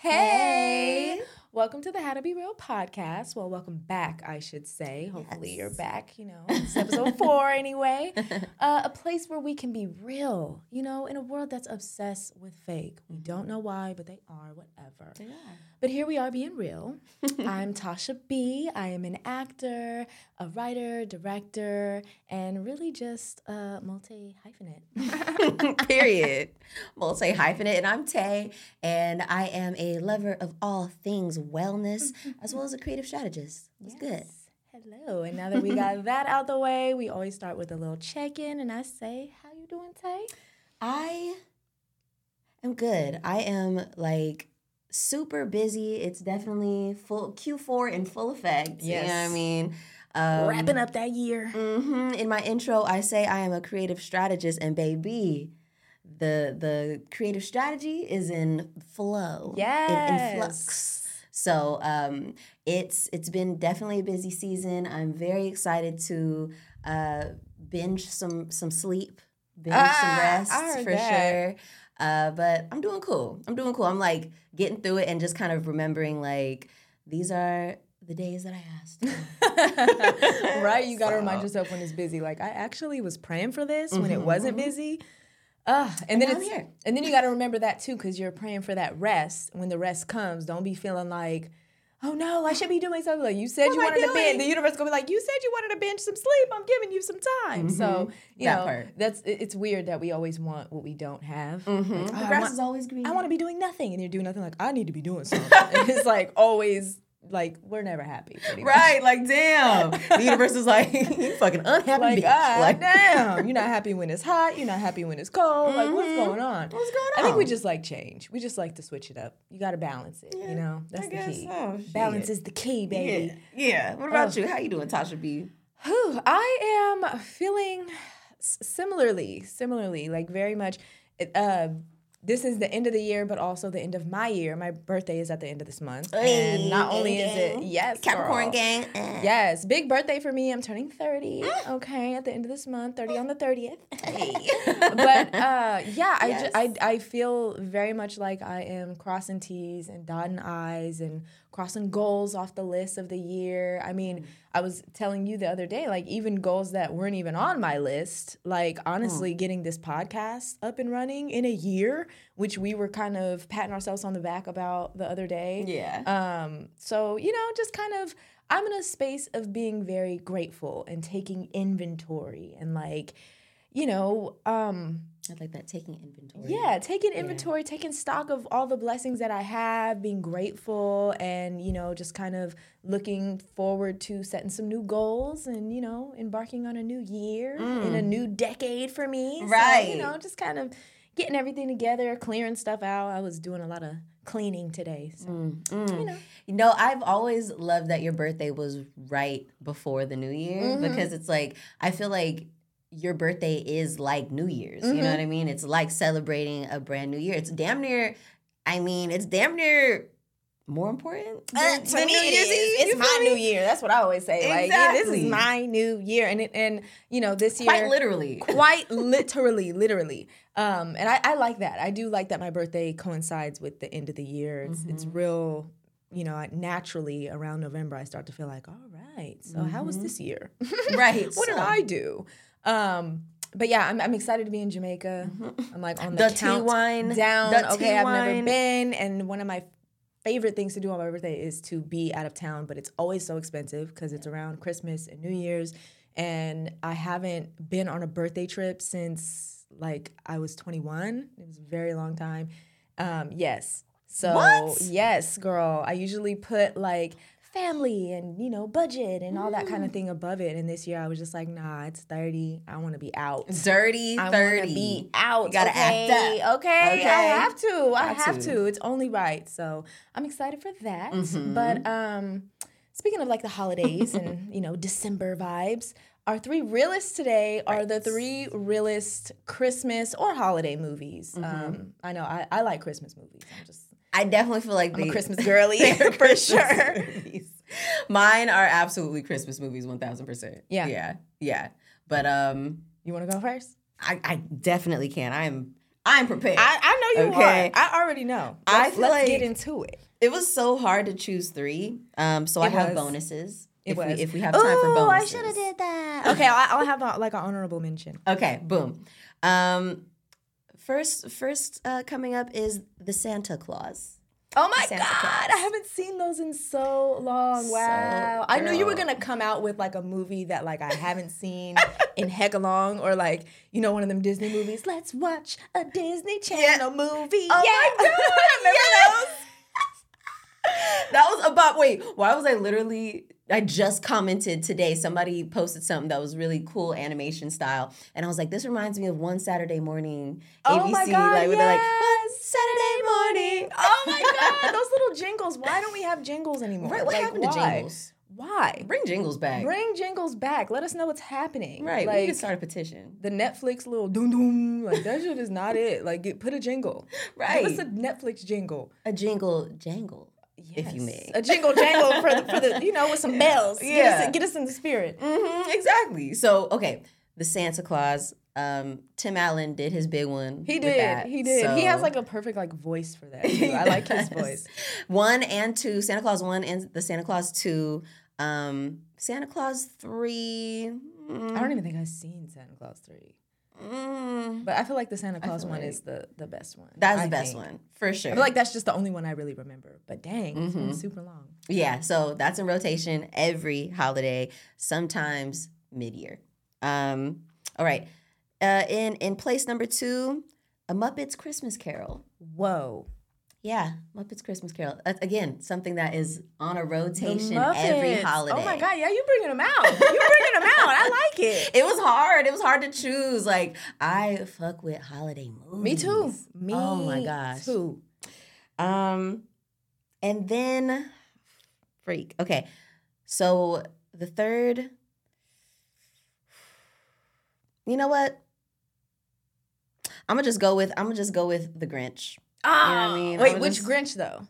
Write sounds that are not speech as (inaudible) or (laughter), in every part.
Hey. Welcome to the How to Be Real podcast. Well, welcome back, I should say. Hopefully, you're back. You know, (laughs) it's episode four anyway. (laughs) Uh, a place where we can be real, you know, in a world that's obsessed with fake. We don't know why, but they are, whatever. But here we are being real. (laughs) I'm Tasha B. I am an actor, a writer, director, and really just a multi hyphenate. Period. Multi hyphenate, and I'm Tay, and I am a lover of all things wellness, (laughs) as well as a creative strategist. It's good. Hello. And now that we got (laughs) that out the way, we always start with a little check-in and I say, How you doing, Tay? I am good. I am like super busy. It's definitely full Q4 in full effect. You know what I mean? Um, Wrapping up that year. hmm In my intro, I say I am a creative strategist, and baby, the the creative strategy is in flow. in- in, flux. So um, it's it's been definitely a busy season. I'm very excited to uh, binge some some sleep, binge Ah, some rest for that. sure. Uh, but I'm doing cool. I'm doing cool. I'm like getting through it and just kind of remembering like these are the days that I asked. (laughs) right? You got to remind yourself when it's busy. Like, I actually was praying for this when it wasn't busy. Uh, and, then it's, here. and then you got to remember that too, because you're praying for that rest. When the rest comes, don't be feeling like, oh no, I should be doing something. Like you said What you wanted to binge. The universe gonna be like, you said you wanted to binge some sleep. I'm giving you some time. So Mhm. you That know, part. that's it's weird that we always want what we don't have. Mhm. Like, the oh, I grass want- is always green. I want to be doing nothing, and you're doing nothing. Like I need to be doing something. (laughs) it's like always like we're never happy. Right, like damn. (laughs) the universe is like, (laughs) you fucking unhappy Like, bitch. ah, like, damn. (laughs) You're not happy when it's hot. You're not happy when it's cold. Like, what's Mhm. going on? What's going on? I think we just like change. We just like to switch it up. You got to balance it. Yeah, you know, that's I the key. so. Balance Shit. is the key, baby. Yeah. yeah. What about Oh. you? How you doing, Tasha B? Whew, I am feeling s- similarly, similarly, like very much. Uh, this is the end of the year, but also the end of my year. My birthday is at the end of this month, and not only is it yes, Capricorn girl. gang. eh. Yes, big birthday for me. I'm turning 30. Okay, at the end of this month, 30 on the 30th. (laughs) Hey. (laughs) but uh, yeah, I, ju- I, I feel very much like I am crossing T's and dotting I's and crossing goals off the list of the year. I mean, I was telling you the other day, like even goals that weren't even on my list, like honestly, getting this podcast up and running in a year, which we were kind of patting ourselves on the back about the other day. yeah. Um, so you know, just kind of I'm in a space of being very grateful and taking inventory and like, you know, um, I like that taking inventory. yeah, taking inventory, taking stock of all the blessings that I have, being grateful and, you know, just kind of looking forward to setting some new goals and, you know, embarking on a new year in a new decade for me. So, Mm. Right. you know, just kind of getting everything together, clearing stuff out. I was doing a lot of cleaning today. So, Mm. you know. You know, I've always loved that your birthday was right before the new year Mhm. because it's like I feel like your birthday is like New Year's. You Mhm. know what I mean? It's like celebrating a brand new year. It's damn near. I mean, it's damn near more important than, to than me it is. It's You my new year. That's what I always say. Like, yeah, this is my new year, and it, and you know, this year, Quite literally. (laughs) quite literally, literally. Um, and I, I like that. I do like that my birthday coincides with the end of the year. It's it's Mm-hmm. real. You know, naturally around November, I start to feel like, all right, so how was this year? (laughs) Right, what did I do? Um, but yeah, I'm, I'm excited to be in Jamaica. I'm like on the, Mm-hmm. The tea wine, down. the okay, I've never been, and one of my favorite things to do on my birthday is to be out of town, but it's always so expensive because it's around Christmas and New Year's, and I haven't been on a birthday trip since like I was 21. It was a very long time. Um, yes. So What? yes, girl. I usually put like family and you know budget and all that kind Mm. of thing above it. And this year I was just like, nah, it's 30. I want to be out. Dirty I want 30. to be out. You gotta act okay? up. Okay, I have to. I have to. to. It's only right. So I'm excited for that. Mhm. But um, speaking of like the holidays and (laughs) you know December vibes, our three realists today are the three realist Christmas or holiday movies. Mm-hmm. Um, I know I, I like Christmas movies. I'm just I definitely feel like a Christmas (laughs) girly (laughs) for Christmas sure. movies. Mine are absolutely Christmas movies, one thousand percent. Yeah. yeah, yeah. But um, You want to go first? I, I definitely can. I'm I'm prepared. I, I know you Okay. are. I already know. I Let's, feel let's like- get into it. it was so hard to choose three. Um, so I It have bonuses. It if was. we if we have time for Ooh, bonuses. I should have did that. Okay, I'll, I'll have a, like an honorable mention. Okay, boom. Um, first, first uh, coming up is the Santa Claus. Oh my Santa god, Claus. I haven't seen those in so long. So, Wow. I knew you were gonna come out with like a movie that like I haven't seen in (laughs) hecka long or like, you know, one of them Disney movies. Let's watch a Disney Channel movie. Oh yeah. my God, Remember (laughs) yes. those? That was about wait, why was I literally I just commented today. Somebody posted something that was really cool animation style. And I was like, this reminds me of one Saturday morning ABC. Oh my God, like where they're like, one yes. Saturday morning. (laughs) Oh my god, (laughs) those little jingles. Why don't we have jingles anymore? Right, what Like, happened to jingles? Why? Bring jingles back. Bring jingles back. Let us know what's happening. right. we Like need to start a petition. the Netflix little doom doom. Like that shit is not it. Like get, put a jingle. Right. Give us a Netflix jingle. A jingle jangle. If you may. A jingle jangle for the, for the you know with some (laughs) bells. Get us, Yeah. get us in the spirit. hmm exactly. So, okay, the Santa Claus. Um, Tim Allen did his big one. He with did. that, He did. He has like a perfect like voice for that. (laughs) Too. I like his voice. One and two, Santa Claus one and the Santa Claus two, um, Santa Claus three. mm, I don't even think I've seen Santa Claus three, mm, but I feel like the Santa Claus one like- is the the best one. that's I the best think. one for sure. I feel like that's just the only one I really remember. But dang, Mhm. super long. yeah, so that's in rotation every holiday, sometimes mid year. Um, all right, uh, in in place number two, a Muppets Christmas Carol. Whoa. Yeah, Muppets Christmas Carol. That's again something that is on a rotation every holiday. Oh my god, yeah, you bringing them out. You bringing them out. I like it. (laughs) It was hard. It was hard to choose. Like I fuck with holiday movies. Me too. Me oh my gosh. too. Um, and then freak. Okay, so the third. You know what? I'm gonna just go with. I'm gonna just go with the Grinch, Ah, I mean? wait, I'm which just- Grinch though?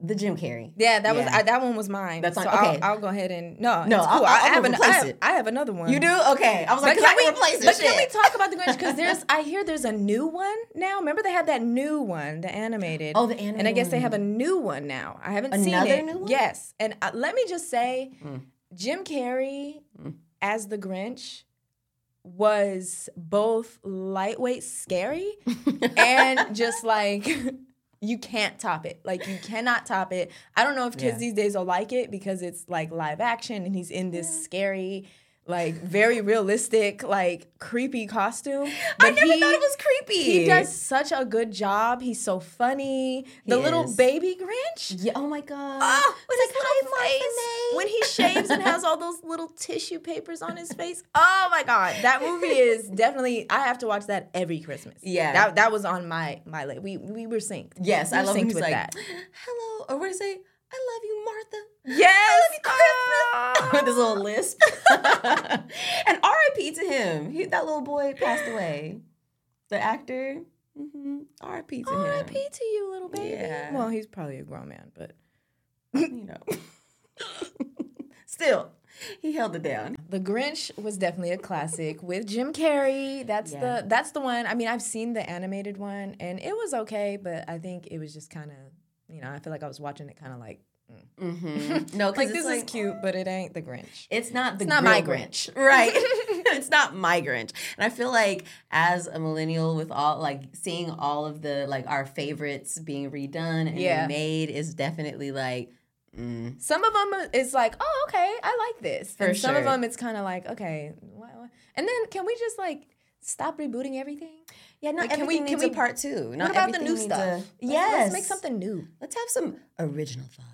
the Jim Carrey. Yeah, that was Yeah. I, that one was mine. That's so fine. I'll, Okay. I'll go ahead and no, No, it's I'll- I'll- I I'm have gonna an, I replace have, it. I have another one. You do? Okay. I was like, But 'cause can, we, replace but this can we talk about the Grinch? Because there's, (laughs) I hear there's a new one now. Remember they had that new one, the animated. Oh, the animated. And I guess they have a new one now. I haven't seen Another it. new one? Yes, and uh, let me just say, Mm. Jim Carrey Mm. as the Grinch was both lightweight scary (laughs) and just like you can't top it. Like you cannot top it. I don't know if kids Yeah. these days will like it because it's like live action and he's in this scary, like very realistic, like creepy costume. I But never he- thought it was creepy. He does such a good job. He's so funny. The He little baby Grinch. Yeah. Oh my god. Oh, with It's his like, little face. When he shaves and has all those little tissue papers on his face. Oh my god. That movie is (laughs) definitely I have to watch that every Christmas. Yeah. That that was on my my list. We we were synced. Yes, we I were love when synced he's with like, that. "Hello," or what do you say? I love you, Martha. Yes. (laughs) With his little lisp. (laughs) and R.I.P. to him. He, that little boy passed away. The actor. hmm R.I.P. to him. R.I.P. to you, little baby. Yeah. Well, he's probably a grown man, but You know. (laughs) Still, he held it down. The Grinch was definitely a classic with Jim Carrey. That's Yeah. the that's the one. I mean, I've seen the animated one and it was okay, but I think it was just kind of, you know, I feel like I was watching it kind of like Mm-hmm. (laughs) No, because like this is cute, but it ain't the Grinch. It's not the not my Grinch. Right. (laughs) (laughs) it's not my Grinch. And I feel like as a millennial with all like seeing all of the like our favorites being redone and Yeah. remade is definitely like mm, Some of them is like, oh, okay, I like this. For and some of them it's kind of like, okay, what, what? and then can we just like stop rebooting everything? yeah, not Like, can we- can we- part two. Not what about the new stuff? A, Let's- yes. let's make something new. Let's have some original thoughts.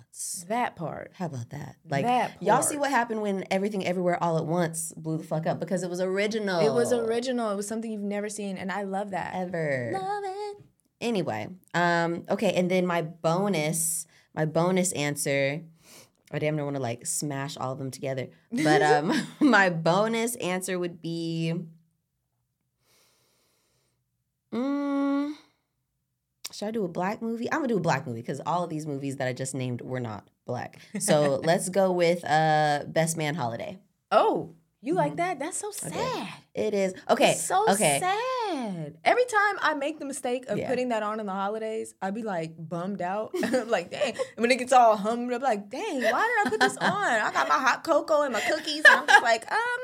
That part. How about that? Like That y'all see what happened when everything everywhere all at once blew the fuck up because it was original. It was original. It was something you've never seen, and I love that. ever. Love it. Anyway, um, okay, and then my bonus, my bonus answer. I damn near want to like smash all of them together. But (laughs) um (laughs) my bonus answer would be mm, should I do a black movie? I'm gonna do a black movie because all of these movies that I just named were not black. So (laughs) let's go with uh Best Man Holiday. Oh, you Mhm. like that? That's so sad. It is okay. so okay. sad. sad. Every time I make the mistake of yeah. putting that on in the holidays, I'd be like bummed out. (laughs) like, dang. And when it gets all hummed up, like, dang, why did I put this (laughs) on? I got my hot cocoa and my cookies. And I'm just like, um,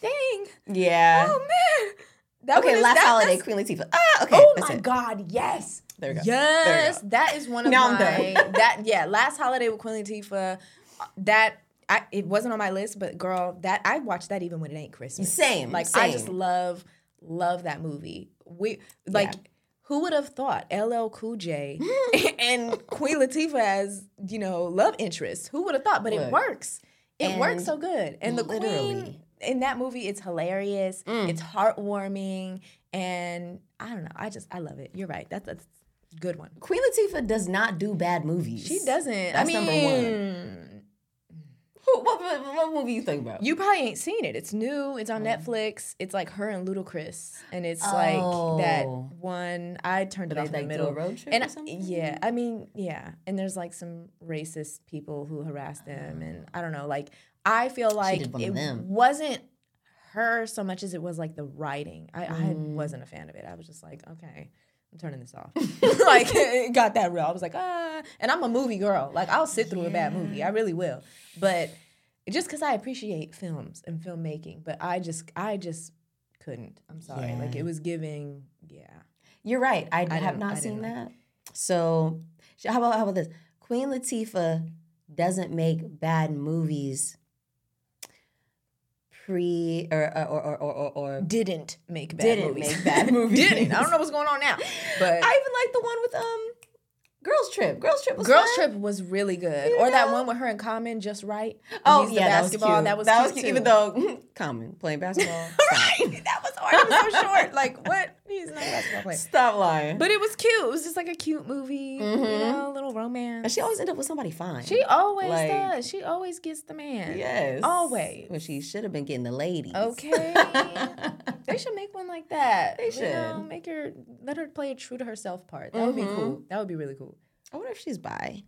dang. Yeah. Oh man. That okay, last that, holiday, Queen Latifah. Ah, okay. Oh my it. God, yes. There we go. Yes, go. that is one of now my that yeah. Last holiday with Queen Latifah, that I it wasn't on my list, but girl, that I watched that even when it ain't Christmas. Same. Like same. I just love love that movie. We like. Yeah. Who would have thought LL Cool J (gasps) and Queen Latifah as you know love interest? Who would have thought? But Look, it works. It works so good. And the Queen in that movie, it's hilarious. Mm. It's heartwarming, and I don't know. I just I love it. You're right. That's that's good one. Queen Latifah does not do bad movies. She doesn't. That's I mean, number one. What, what, what, movie you think about? You probably ain't seen it. It's new. It's on mm. Netflix. It's like her and Ludacris, and it's oh. like that oh. one. I turned it off in the middle. road trip and yeah, I mean, yeah. And there's like some racist people who harass them, and I don't know. Like I feel like it wasn't her so much as it was like the writing. I, mm. I wasn't a fan of it. I was just like, okay. I'm turning this off. (laughs) like it got that real. I was like, ah, and I'm a movie girl. Like I'll sit through yeah. a bad movie. I really will. But just because I appreciate films and filmmaking, but I just I just couldn't. I'm sorry. Yeah. Like it was giving. Yeah. You're right. I, I have not I seen that. So how about how about this? Queen Latifah doesn't make bad movies pre or or or or, or didn't make bad didn't movies. make bad (laughs) movies. didn't. I don't know what's going on now, but I even like the one with um Girls Trip. Girls Trip was Girls fun. Trip was really good. or that one with her and Common, Just Wright. Oh yeah, basketball. That was cute. That was cute, even though (laughs) (laughs) Common playing basketball. right. That was hard. It was so short. Like what? He's not basketball player. Stop lying. But it was cute. It was just like a cute movie. Mm-hmm. You know, a little romance. And she always end up with somebody fine. She always like, does. She always gets the man. Yes. Always. When she should have been getting the ladies. Okay. (laughs) they should make one like that. They should. You know, make her let her play a true to herself part. That mm-hmm. would be cool. Mm-hmm. That would be really cool. I wonder if she's bi.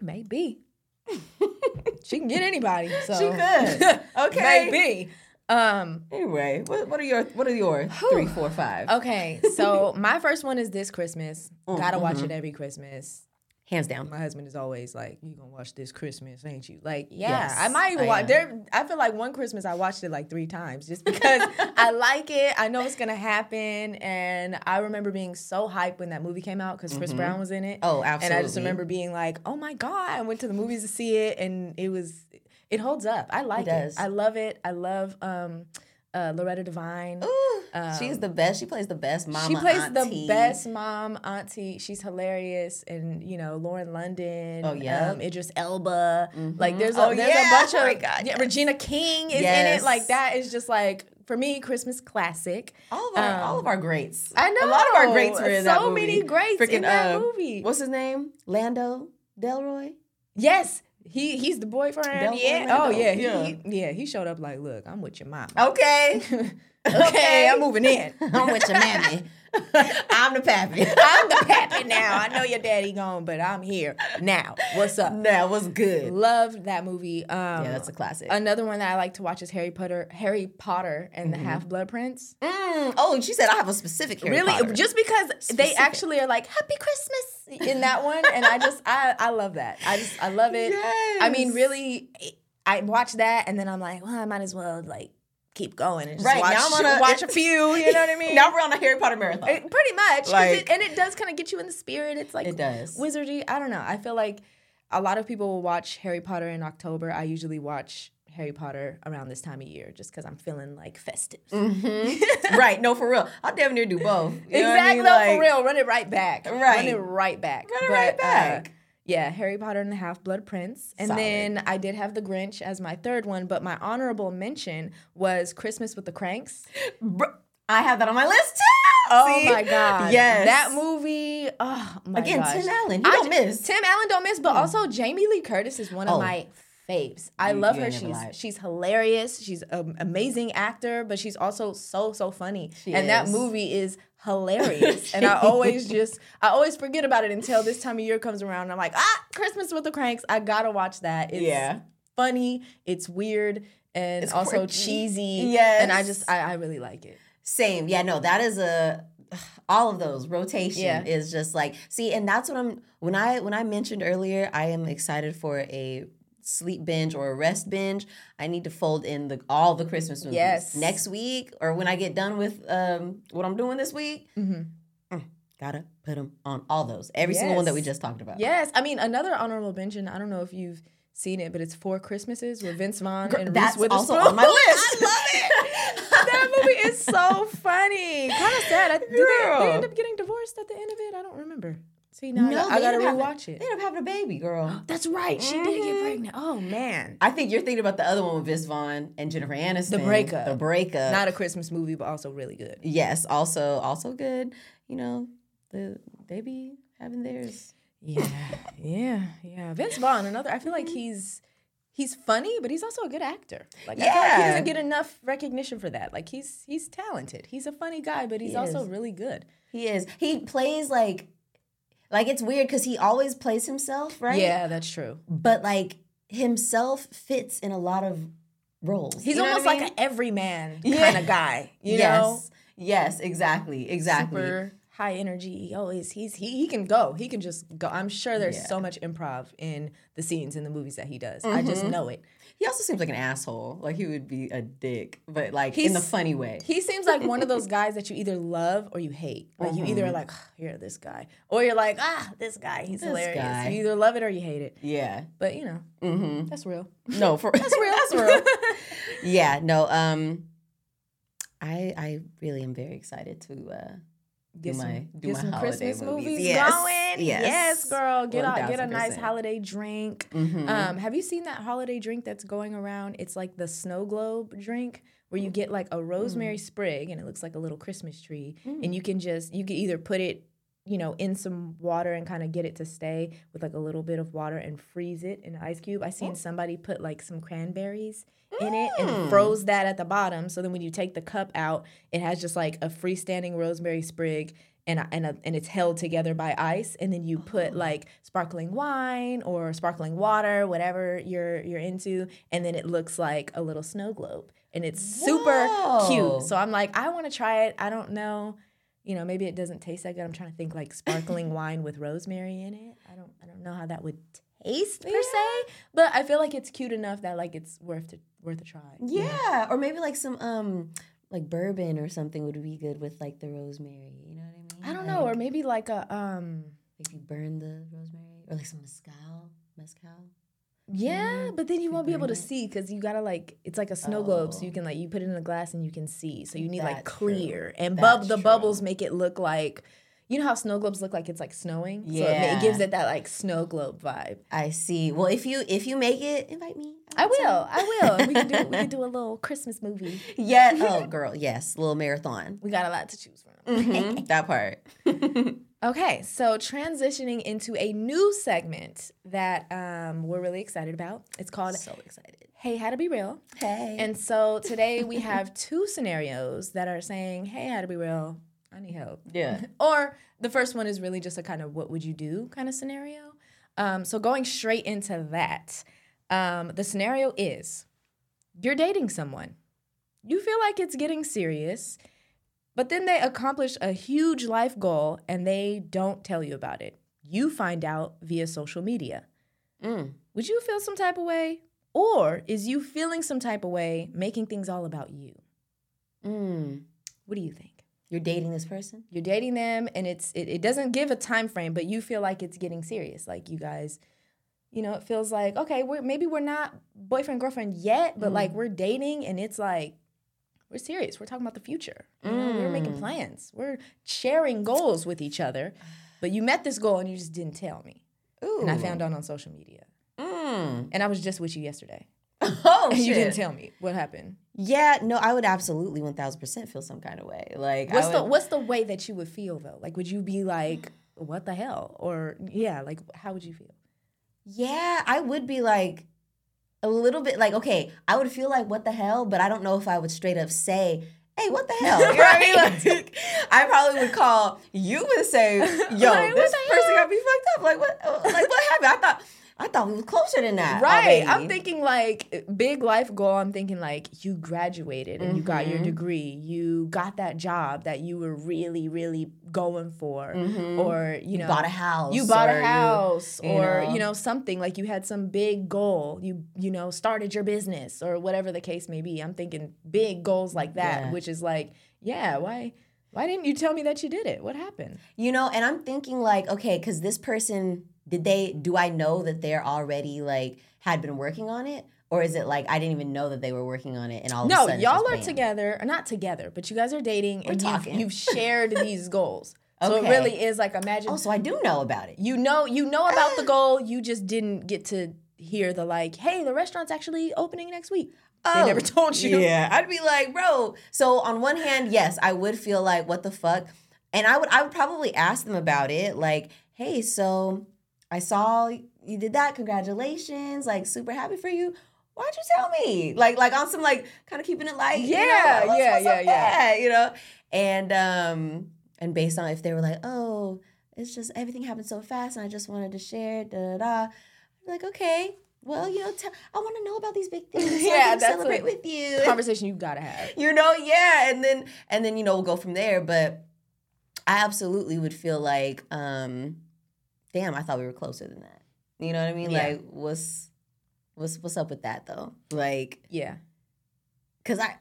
Maybe. (laughs) she can get anybody. So she could. (laughs) Okay. Maybe. Um. Anyway, what, what are your what are your three, four, five? Okay, so (laughs) my first one is this Christmas. Mm, Gotta watch mm-hmm. it every Christmas hands down. My husband is always like, "You gonna watch this Christmas, ain't you?" Like, yeah, yes, I might even I watch. There, I feel like one Christmas I watched it like three times just because (laughs) I like it. I know it's gonna happen, and I remember being so hyped when that movie came out because Chris mm-hmm. Brown was in it. Oh, absolutely. And I just remember being like, "Oh my god!" I went to the movies to see it, and it was, it holds up. I like it. it. I love it. I love. um uh, Loretta Devine. Ooh, um, she's the best. She plays the best mom. She plays auntie. the best mom auntie. She's hilarious, and you know Lauren London. Oh yeah, um, Idris Elba. Mm-hmm. Like there's a, oh, there's yeah. a bunch of oh God, yeah, Regina King is yes. in it. Like that is just like for me Christmas classic. All of our um, all of our greats. I know a lot of our greats were in so that movie. So many greats Freaking, in that uh, movie. What's his name? Lando Delroy. Yes, he he's the boyfriend. yeah. Oh yeah. Yeah. He, yeah. He showed up like, look, I'm with your mom. Okay. (laughs) okay, I'm moving in. (laughs) I'm with your mammy. I'm the pappy. (laughs) I'm the pappy now. I know your daddy gone, but I'm here now. What's up? Now, what's good? Love that movie. Um, yeah, that's a classic. Another one that I like to watch is Harry Potter. Harry Potter and mm-hmm. the Half Blood Prince. Mm. Oh, she said I have a specific Harry really, Potter. just because specific. they actually are like Happy Christmas in that one, and I just I I love that. I just I love it. Yes. I mean, really, I watch that, and then I'm like, well, I might as well like keep going and just right, watch, now I'm on a, watch a (laughs) few. You know what I mean? now we're on a Harry Potter marathon. It, pretty much, like, it, and it does kind of get you in the spirit. It's like it does wizardy. I don't know. I feel like a lot of people will watch Harry Potter in October. I usually watch Harry Potter around this time of year just because I'm feeling like festive. Mm-hmm. (laughs) right. No, for real. I'll damn near do both. You exactly. I mean? No, like, for real. Run it right back. Right. Run it right back. Run it but, right back. Uh, yeah, Harry Potter and the Half Blood Prince. And Solid. then I did have The Grinch as my third one, but my honorable mention was Christmas with the Cranks. I have that on my list too. Oh See? my god! Yes, that movie. Oh my god. Again, gosh. Tim Allen. He don't miss. Tim Allen don't miss, but oh. also Jamie Lee Curtis is one of oh. my faves. I you, love her. She's she's hilarious. She's an amazing actor, but she's also so so funny. She and is. that movie is hilarious. (laughs) and I always just I always forget about it until this time of year comes around. And I'm like, ah, Christmas with the Cranks. I gotta watch that. It's yeah. funny. It's weird and it's also quirky. cheesy. Yes. And I just I, I really like it. Same. Yeah, no, that is a (sighs) all of those rotation Yeah. is just like see and that's what i'm when i when i mentioned earlier i am excited for a sleep binge or a rest binge i need to fold in the all the christmas movies Yes. next week or when i get done with um what i'm doing this week Mhm. mm, gotta put them on all those every single one that we just talked about Yes, I mean another honorable mention. I don't know if you've seen it, but it's Four Christmases with Vince Vaughn and that's Reese also Witherspoon. on my (laughs) list. I love it. that movie is so funny. Kind of sad. I, did they, they end up getting divorced at the end of it? I don't remember. See now I, I they gotta ended up having- rewatch they it. ended up having a baby girl (gasps) That's right. She did get Mhm. pregnant. Oh man. I think you're thinking about the other one with Vince Vaughn and Jennifer Aniston. The breakup. The breakup. Not a Christmas movie, but also really good. yes, also also good. You know, the they be having theirs. Yeah, yeah, yeah. Vince Vaughn, another. I feel like he's he's funny, but he's also a good actor. Like I feel like he doesn't get enough recognition for that. Like he's he's talented. He's a funny guy, but he's He also really good. He is. He plays like like it's weird because he always plays himself, right? Yeah, that's true. But like himself fits in a lot of roles. He's You know almost I like an everyman (laughs) Yeah. kind of guy. You yes. know, Yes, exactly. Exactly. super high energy. He always he's he he can go. He can just go. I'm sure there's Yeah. so much improv in the scenes in the movies that he does. I just Mhm. know it. He also seems like an asshole. Like he would be a dick, but like in the funny way. He seems like one of those guys that you either love or you hate. Like you either are like, "Ah, you're this guy, or you're like, ah, this guy, he's This hilarious. guy. You either love it or you hate it. Yeah. But you know, Mm-hmm. that's real. No, for (laughs) That's real. (laughs) that's real. (laughs) yeah. No. Um. I I really am very excited to uh Get some, my get some Christmas movies. movies Yes. going. Yes. Yes, girl. Get out, get a nice holiday drink. Mhm. Um, have you seen that holiday drink that's going around? It's like the snow globe drink where you get like a rosemary Mm. sprig and it looks like a little Christmas tree, and you can just you can either put it, you know, in some water and kind of get it to stay with like a little bit of water and freeze it in an ice cube. I Oh. seen somebody put like some cranberries in it Mm. and froze that at the bottom. So then when you take the cup out, it has just like a freestanding rosemary sprig and a, and a, and it's held together by ice. And then you Oh. put like sparkling wine or sparkling water, whatever you're you're into, and then it looks like a little snow globe. And it's super Whoa. cute. So I'm like, I want to try it. I don't know. You know, maybe it doesn't taste that good. I'm trying to think like sparkling (coughs) wine with rosemary in it. I don't I don't know how that would taste per se, but I feel like it's cute enough that like it's worth to worth a try. you know? Yeah, or maybe like some um like bourbon or something would be good with like the rosemary. You know what I mean? I don't know, or maybe like a um if you burn the rosemary or like some mezcal, mezcal. Yeah, Mm, but then you won't be able to see because you gotta like it's like a snow globe, so Oh. you can like you put it in a glass and you can see. So you need like That's true. clear and bub the true. bubbles make it look like you know how snow globes look like it's like snowing. so it, Yeah. it gives it that like snow globe vibe. I see. Well, if you if you make it, invite me. I will, I will. We can do we can (laughs) do a little Christmas movie. Yeah. (laughs) Oh, girl. Yes. Little marathon. We got a lot to choose from. Mhm, (laughs) that part. Okay, so transitioning into a new segment that um, we're really excited about. It's called so excited. Hey, How to Be Real. Hey. And so today we have (laughs) two scenarios that are saying, Hey, how to be real, I need help. yeah. (laughs) Or the first one is really just a kind of what would you do kind of scenario. Um, so going straight into that, um, the scenario is you're dating someone, you feel like it's getting serious, but then they accomplish a huge life goal and they don't tell you about it. You find out via social media. Mm. Would you feel some type of way? Or is you feeling some type of way making things all about you? Mm. What do you think? You're dating this person. You're dating them and it's it, it doesn't give a time frame, but you feel like it's getting serious. Like you guys, you know, it feels like, okay, we're maybe we're not boyfriend, girlfriend yet, but like we're dating and it's like we're serious. We're talking about the future. You know, we're making Mm. plans. We're sharing goals with each other. But you met this goal and you just didn't tell me. Ooh. And I found out on social media. Mm. And I was just with you yesterday. (laughs) Oh And shit. you didn't tell me what happened. Yeah, no, I would absolutely one thousand percent feel some kind of way. Like, What's I the what's the way that you would feel though? Like would you be like, what the hell? Or yeah, like how would you feel? yeah, I would be like a little bit like, okay, I would feel like what the hell, but I don't know if I would straight up say, hey, what the hell? You know what I mean? Like, I probably would call you and say, (laughs) yo, Like, this person hell? got me fucked up. Like what? Uh, like what happened? I thought. I thought we was closer than that. Right. already. I'm thinking like big life goal. I'm thinking like you graduated and you got your Mhm. degree. You got that job that you were really, really going for. Mhm. Or, you know, bought a house. you bought a house you or know. you know something like you had some big goal you you know started your business or whatever the case may be i'm thinking big goals like that Yeah. which is like yeah why why didn't you tell me that you did it what happened You know, and I'm thinking like, okay, because this person, did they, do I know that they're already like, had been working on it? Or is it like, I didn't even know that they were working on it and all of a no sudden it's y'all are together or not together but you guys are dating We're and you've, talking. you've (laughs) shared these goals so it really is like imagine Oh, so I do know about it. you know you know about the (gasps) goal you just didn't get to hear the like hey the restaurant's actually opening next week they oh, never (laughs) told you Oh, Yeah, I'd be like, bro. So on one hand, yes, I would feel like, what the fuck, and I would, I would probably ask them about it, like, hey, so I saw you did that. Congratulations! Like, super happy for you. Why'd you tell me? Like, like on some like kind of keeping it light. you know? Yeah, yeah, yeah, yeah. You know, and um, and based on if they were like, oh, it's just everything happened so fast, and I just wanted to share. Da da da. Like, okay. Well, you know, tell I want to know about these big (laughs) things. So Yeah, I can that's celebrate with you (laughs) conversation you gotta have (laughs) you know yeah and then and then you know we'll go from there but i absolutely would feel like um damn i thought we were closer than that you know what i mean Yeah. like what's what's what's up with that though like yeah because i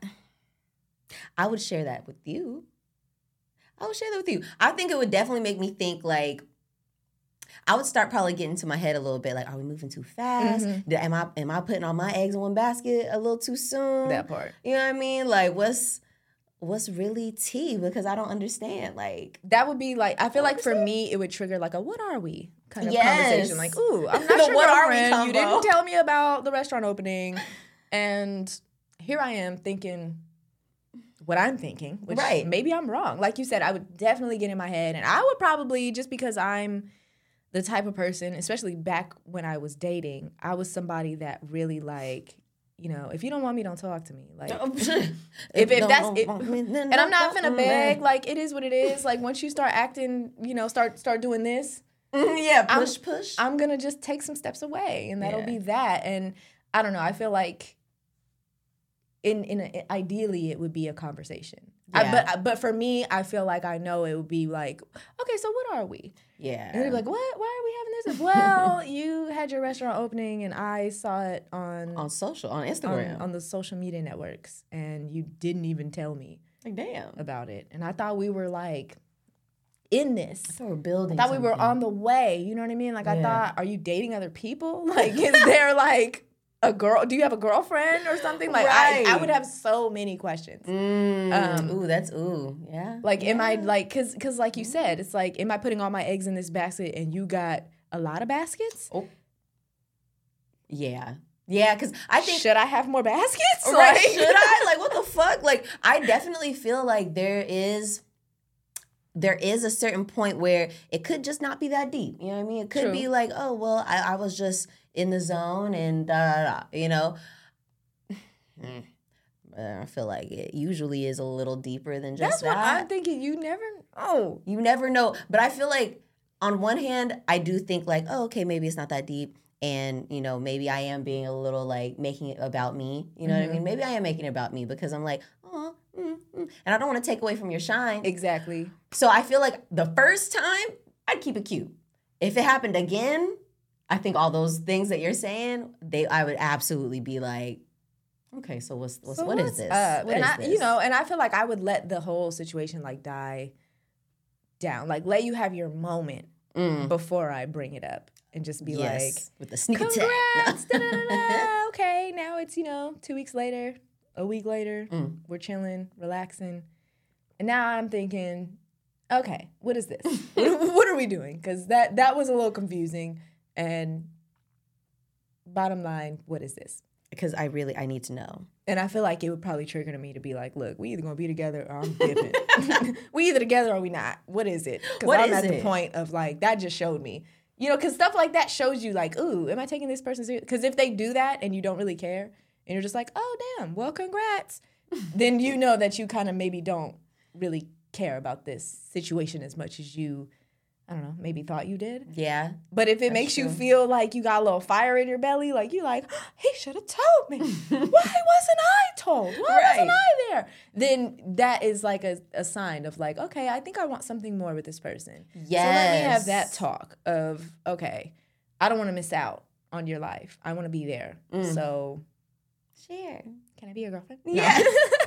i would share that with you i would share that with you i think it would definitely make me think like I would start probably getting to my head a little bit, like, are we moving too fast? Mhm. Am I am I putting all my eggs in one basket a little too soon? that part You know what I mean? Like what's what's really tea? Because I don't understand. Like that would be like I feel like for me it would trigger like a what are we kind of Yes. conversation like ooh I'm (laughs) not sure what are we you didn't tell me about the restaurant opening and here I am thinking what I'm thinking which Right. maybe I'm wrong like you said I would definitely get in my head and I would probably just because I'm the type of person especially back when I was dating I was somebody that really like you know if you don't want me don't talk to me like (laughs) (laughs) if, if that's it, and I'm not gonna beg. Like it is what it is. Like once you start acting, you know, start start doing this, yeah, I'm- push, push. I'm gonna just take some steps away, and that'll Yeah. be that. And I don't know. I feel like in in a, ideally it would be a conversation. I, Yeah. but but for me, I feel like I know it would be like, okay, so what are we? Yeah, And they'd be like, what? Why are we having this? Well, (laughs) you had your restaurant opening, and I saw it on on social, on on, Instagram. on the social media networks, and you didn't even tell me like, damn, about it. And I thought we were like in this. I thought we're building. I thought we were on the way. You know what I mean? Like I thought, are you dating other people? (laughs) Like, is there like a girl? Do you have a girlfriend or something? Like I, I would have so many questions. Mm, Um, ooh, that's ooh, yeah. Like, am I like, cause, cause like you said, it's like, am I putting all my eggs in this basket and you got a lot of baskets? Oh. Yeah, yeah, because I think Should I have more baskets? right? Like- Should I? Like, what the fuck? Like, I definitely feel like there is. There is a certain point where it could just not be that deep. You know what I mean? It could True. be like, oh well, I, I was just in the zone and da da da. You know. Uh, (sighs) I feel like it usually is a little deeper than just That's what that. I'm thinking. You never know. You never know. But I feel like on one hand, I do think like, oh, okay, maybe it's not that deep. And, you know, maybe I am being a little like making it about me. You know what I mean? Maybe I am making it about me because I'm like, oh, mm, mm. and I don't want to take away from your shine. Exactly. So I feel like the first time, I'd keep it cute. If it happened again, I think all those things that you're saying, they I would absolutely be like, okay, so what's, what's So what is what's this? up? What and is I, you know, and I feel like I would let the whole situation like die down, like let you have your moment Mm, before I bring it up, and just be yes, with the sneak like, attack. "Congrats!" (laughs) okay, now it's you know two weeks later, a week later, Mm. we're chilling, relaxing, and now I'm thinking, okay, what is this? (laughs) what, what are we doing? Because that that was a little confusing, and bottom line, what is this? because I really I need to know. And I feel like it would probably trigger to me to be like, look, we either gonna be together or I'm dipping. (laughs) we either together or we not. What is it? Because I'm at the point of like that just showed me. You know, because stuff like that shows you like, ooh, am I taking this person serious? Because if they do that and you don't really care, and you're just like, oh damn, well congrats, (laughs) then you know that you kind of maybe don't really care about this situation as much as you I don't know, maybe thought you did. Yeah. But if it makes true. you feel like you got a little fire in your belly, like you like, (gasps) he should have told me. (laughs) Why wasn't I told? Why right. wasn't I there? Then that is like a, a sign of like, okay, I think I want something more with this person. Yes. So let me have that talk of, okay, I don't want to miss out on your life. I want to be there. Mm. So share. Can I be your girlfriend? Yeah. We be (laughs)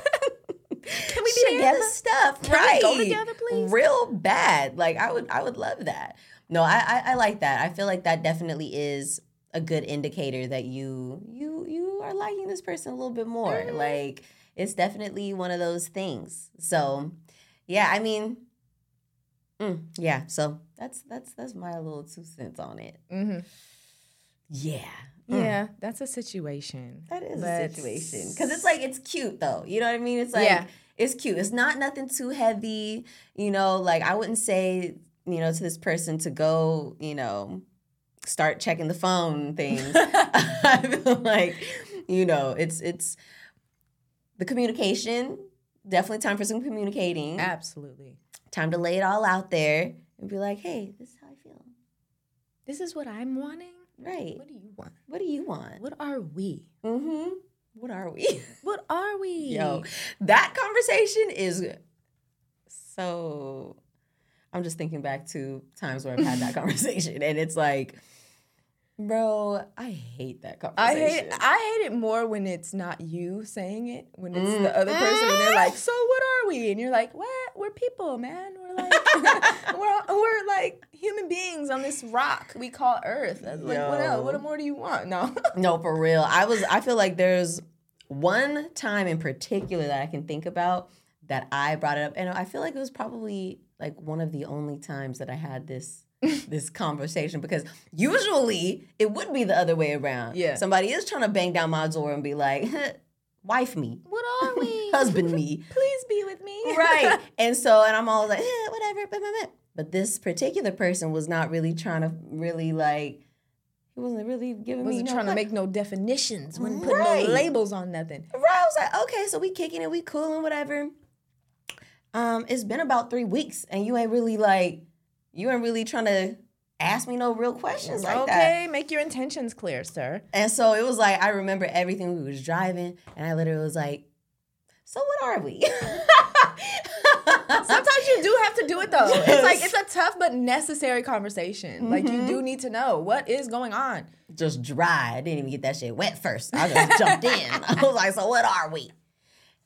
Share together? stuff, Can right? go together, please. Real bad. Like I would, I would love that. No, I, I, I like that. I feel like that definitely is a good indicator that you, you, you are liking this person a little bit more. Mm-hmm. Like it's definitely one of those things. So, yeah, I mean, mm, yeah. So that's that's that's my little two cents on it. Mm-hmm. Yeah. Mm. Yeah, that's a situation. That is a situation. Because it's like, it's cute though. You know what I mean? It's like, yeah. It's cute. It's not nothing too heavy. You know, like I wouldn't say, you know, to this person to go, you know, start checking the phone things. (laughs) (laughs) I feel like, you know, it's, it's the communication. Definitely time for some communicating. Absolutely. Time to lay it all out there and be like, hey, this is how I feel. This is what I'm wanting Right. What do you want? What do you want? What are we? Mm-hmm. What are we? (laughs) what are we? Yo, that conversation is so. I'm just thinking back to times where I've had that (laughs) conversation, and it's like Bro, I hate that conversation. I hate I hate it more when it's not you saying it, when it's mm. the other person and they're like, "So what are we?" And you're like, "What? We're people, man. We're like (laughs) we're we're like human beings on this rock we call Earth. Like, what else? What more do you want?" No. (laughs) no, for real. I was I feel like there's one time in particular that I can think about that I brought it up and I feel like it was probably like one of the only times that I had this (laughs) this conversation because usually it would be the other way around. Yeah. Somebody is trying to bang down my door and be like, wife me. What are (laughs) we? Husband me. (laughs) Please be with me. right. (laughs) And so, and I'm always like, eh, whatever. But this particular person was not really trying to really like, he wasn't really giving me. wasn't me trying to make no definitions, wasn't putting right. no labels on nothing. Right. I was like, okay, so we kicking it, we cool and whatever. Um, it's been about three weeks and you ain't really like you ain't really trying to ask me no real questions like okay, that. Okay, make your intentions clear, sir. And so it was like I remember everything we was driving, and I literally was like, "So what are we?" (laughs) Sometimes you do have to do it though. Yes. It's like it's a tough but necessary conversation. Mm-hmm. Like you do mm-hmm. need to know what is going on. Just dry. I didn't even get that shit wet first. I just jumped in. (laughs) I was like, "So what are we?"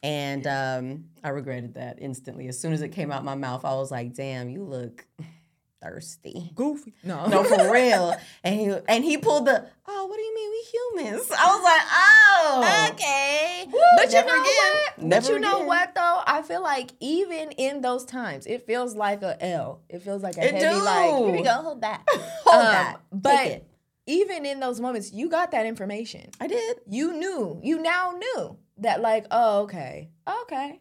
And um, I regretted that instantly. As soon as it came out my mouth, I was like, "Damn, you look." Thirsty. Goofy. No. (laughs) No, for real. And he and he pulled the, oh, what do you mean we humans? I was like, oh. Okay. Woo, but you know again. what? Never but you know what though? I feel like even in those times, it feels like a L. It feels like a it heavy do. like, here we go, hold that. (laughs) hold um, that. But even in those moments, you got that information. I did. You knew. You now knew that like, oh, okay. Okay.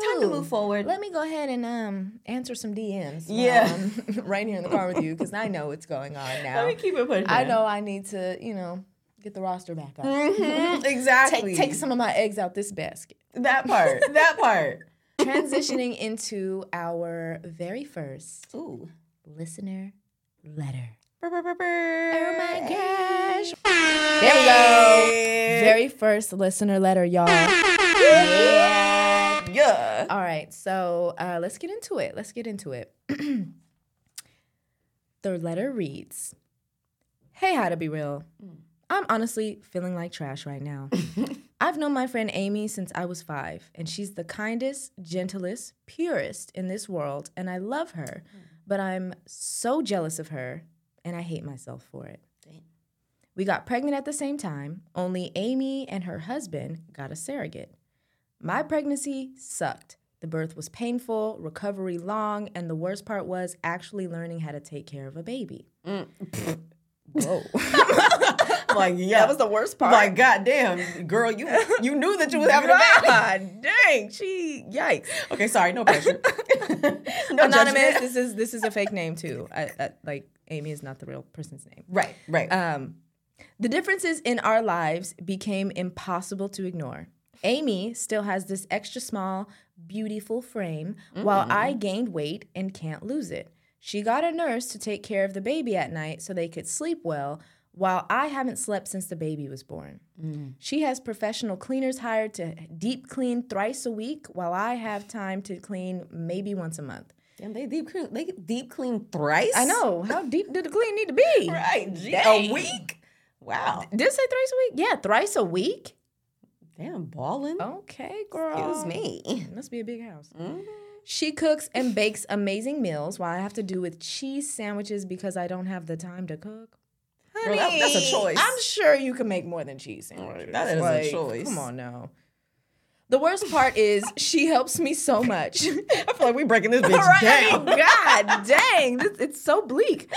Time to move forward. Let me go ahead and um answer some DMs. Yeah, (laughs) right here in the car with you because I know what's going on now. Let me keep it pushing. I know I need to, you know, get the roster back up. Mm-hmm, (laughs) exactly. take, take some of my eggs out this basket. That part. (laughs) that part. Transitioning into our very first Ooh. listener letter. Burr, burr, burr, oh my gosh. There we go. Very first listener letter, y'all. Yeah. Yeah. All right. So uh, let's get into it. Let's get into it. (clears throat) the letter reads Hey, how to be real. I'm honestly feeling like trash right now. (laughs) I've known my friend Amy since I was five, and she's the kindest, gentlest, purest in this world, and I love her. But I'm so jealous of her, and I hate myself for it. We got pregnant at the same time, only Amy and her husband got a surrogate. My pregnancy sucked. The birth was painful, recovery long, and the worst part was actually learning how to take care of a baby. Mm. Whoa. (laughs) like, yeah. That was the worst part. Like, goddamn, girl, you you knew that you was having a baby. (laughs) Dang, she yikes. Okay, sorry, no pressure. (laughs) no Anonymous, judgment. this is this is a fake name too. I, I, like Amy is not the real person's name. Right, right. Um, the differences in our lives became impossible to ignore. Amy still has this extra small, beautiful frame, mm-hmm. while I gained weight and can't lose it. She got a nurse to take care of the baby at night so they could sleep well, while I haven't slept since the baby was born. Mm. She has professional cleaners hired to deep clean thrice a week, while I have time to clean maybe once a month. And they deep clean. They deep clean thrice. I know. How deep did the clean need to be? (laughs) right, a week. Wow. Did it say thrice a week? Yeah, thrice a week. Damn, balling. Okay, girl. Excuse me. Must be a big house. Mm-hmm. She cooks and bakes amazing meals while I have to do with cheese sandwiches because I don't have the time to cook. Honey, Girl, that, that's a choice. I'm sure you can make more than cheese sandwiches. That is like, a choice. Come on now. The worst part is she helps me so much. (laughs) I feel like we're breaking this (laughs) bitch right? down. God dang, this, it's so bleak.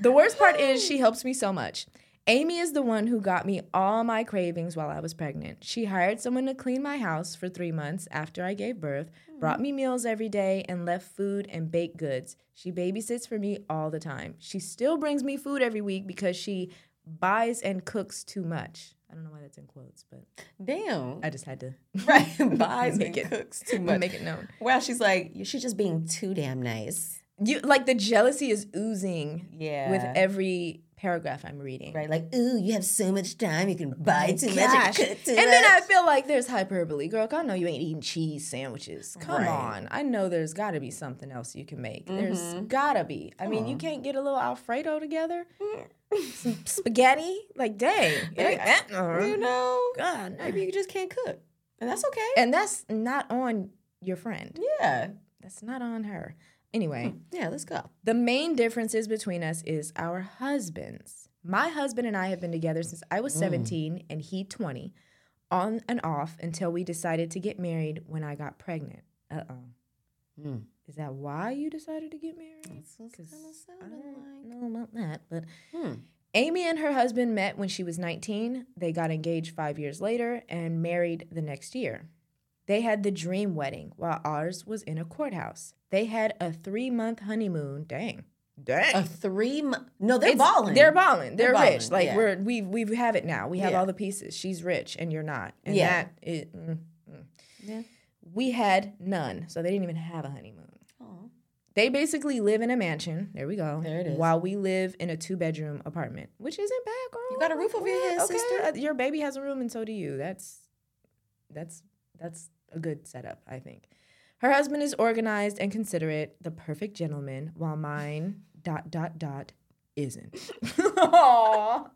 The worst part is she helps me so much. Amy is the one who got me all my cravings while I was pregnant. She hired someone to clean my house for three months after I gave birth, mm-hmm. brought me meals every day, and left food and baked goods. She babysits for me all the time. She still brings me food every week because she buys and cooks too much. I don't know why that's in quotes, but damn, I just had to (laughs) right (laughs) buys make and it, cooks too much. Make it known. Well, she's like, she's just being too damn nice. You like the jealousy is oozing. Yeah, with every paragraph I'm reading. Right, like, ooh, you have so much time, you can buy oh too gosh. much and cook too And much. then I feel like there's hyperbole. Girl, I know you ain't eating cheese sandwiches. Come right. on. I know there's gotta be something else you can make. Mm-hmm. There's gotta be. I mean, you can't get a little Alfredo together? (laughs) Some spaghetti? Like, dang. (laughs) you know, God, maybe you just can't cook. And that's okay. And that's not on your friend. Yeah. That's not on her. Anyway, hmm. yeah, let's go. The main differences between us is our husbands. My husband and I have been together since I was hmm. 17 mm. and he 20, on and off until we decided to get married when I got pregnant. Uh oh. Mm. Is that why you decided to get married? Because I don't like. know about that, but hmm. Amy and her husband met when she was 19. They got engaged five years later and married the next year. They had the dream wedding while ours was in a courthouse. They had a three month honeymoon. Dang. Dang. A three month. No, they're it's, balling. They're balling. They're, they're balling. rich. Like yeah. we're we we have it now. We have yeah. all the pieces. She's rich and you're not. And yeah. that it, mm, mm. Yeah. We had none. So they didn't even have a honeymoon. Aww. They basically live in a mansion. There we go. There it is. While we live in a two bedroom apartment, which isn't bad, girl. You got a roof over your head, okay. sister. Uh, your baby has a room, and so do you. That's that's that's a good setup, I think. Her husband is organized and considerate, the perfect gentleman, while mine dot dot dot isn't. (laughs) Aww.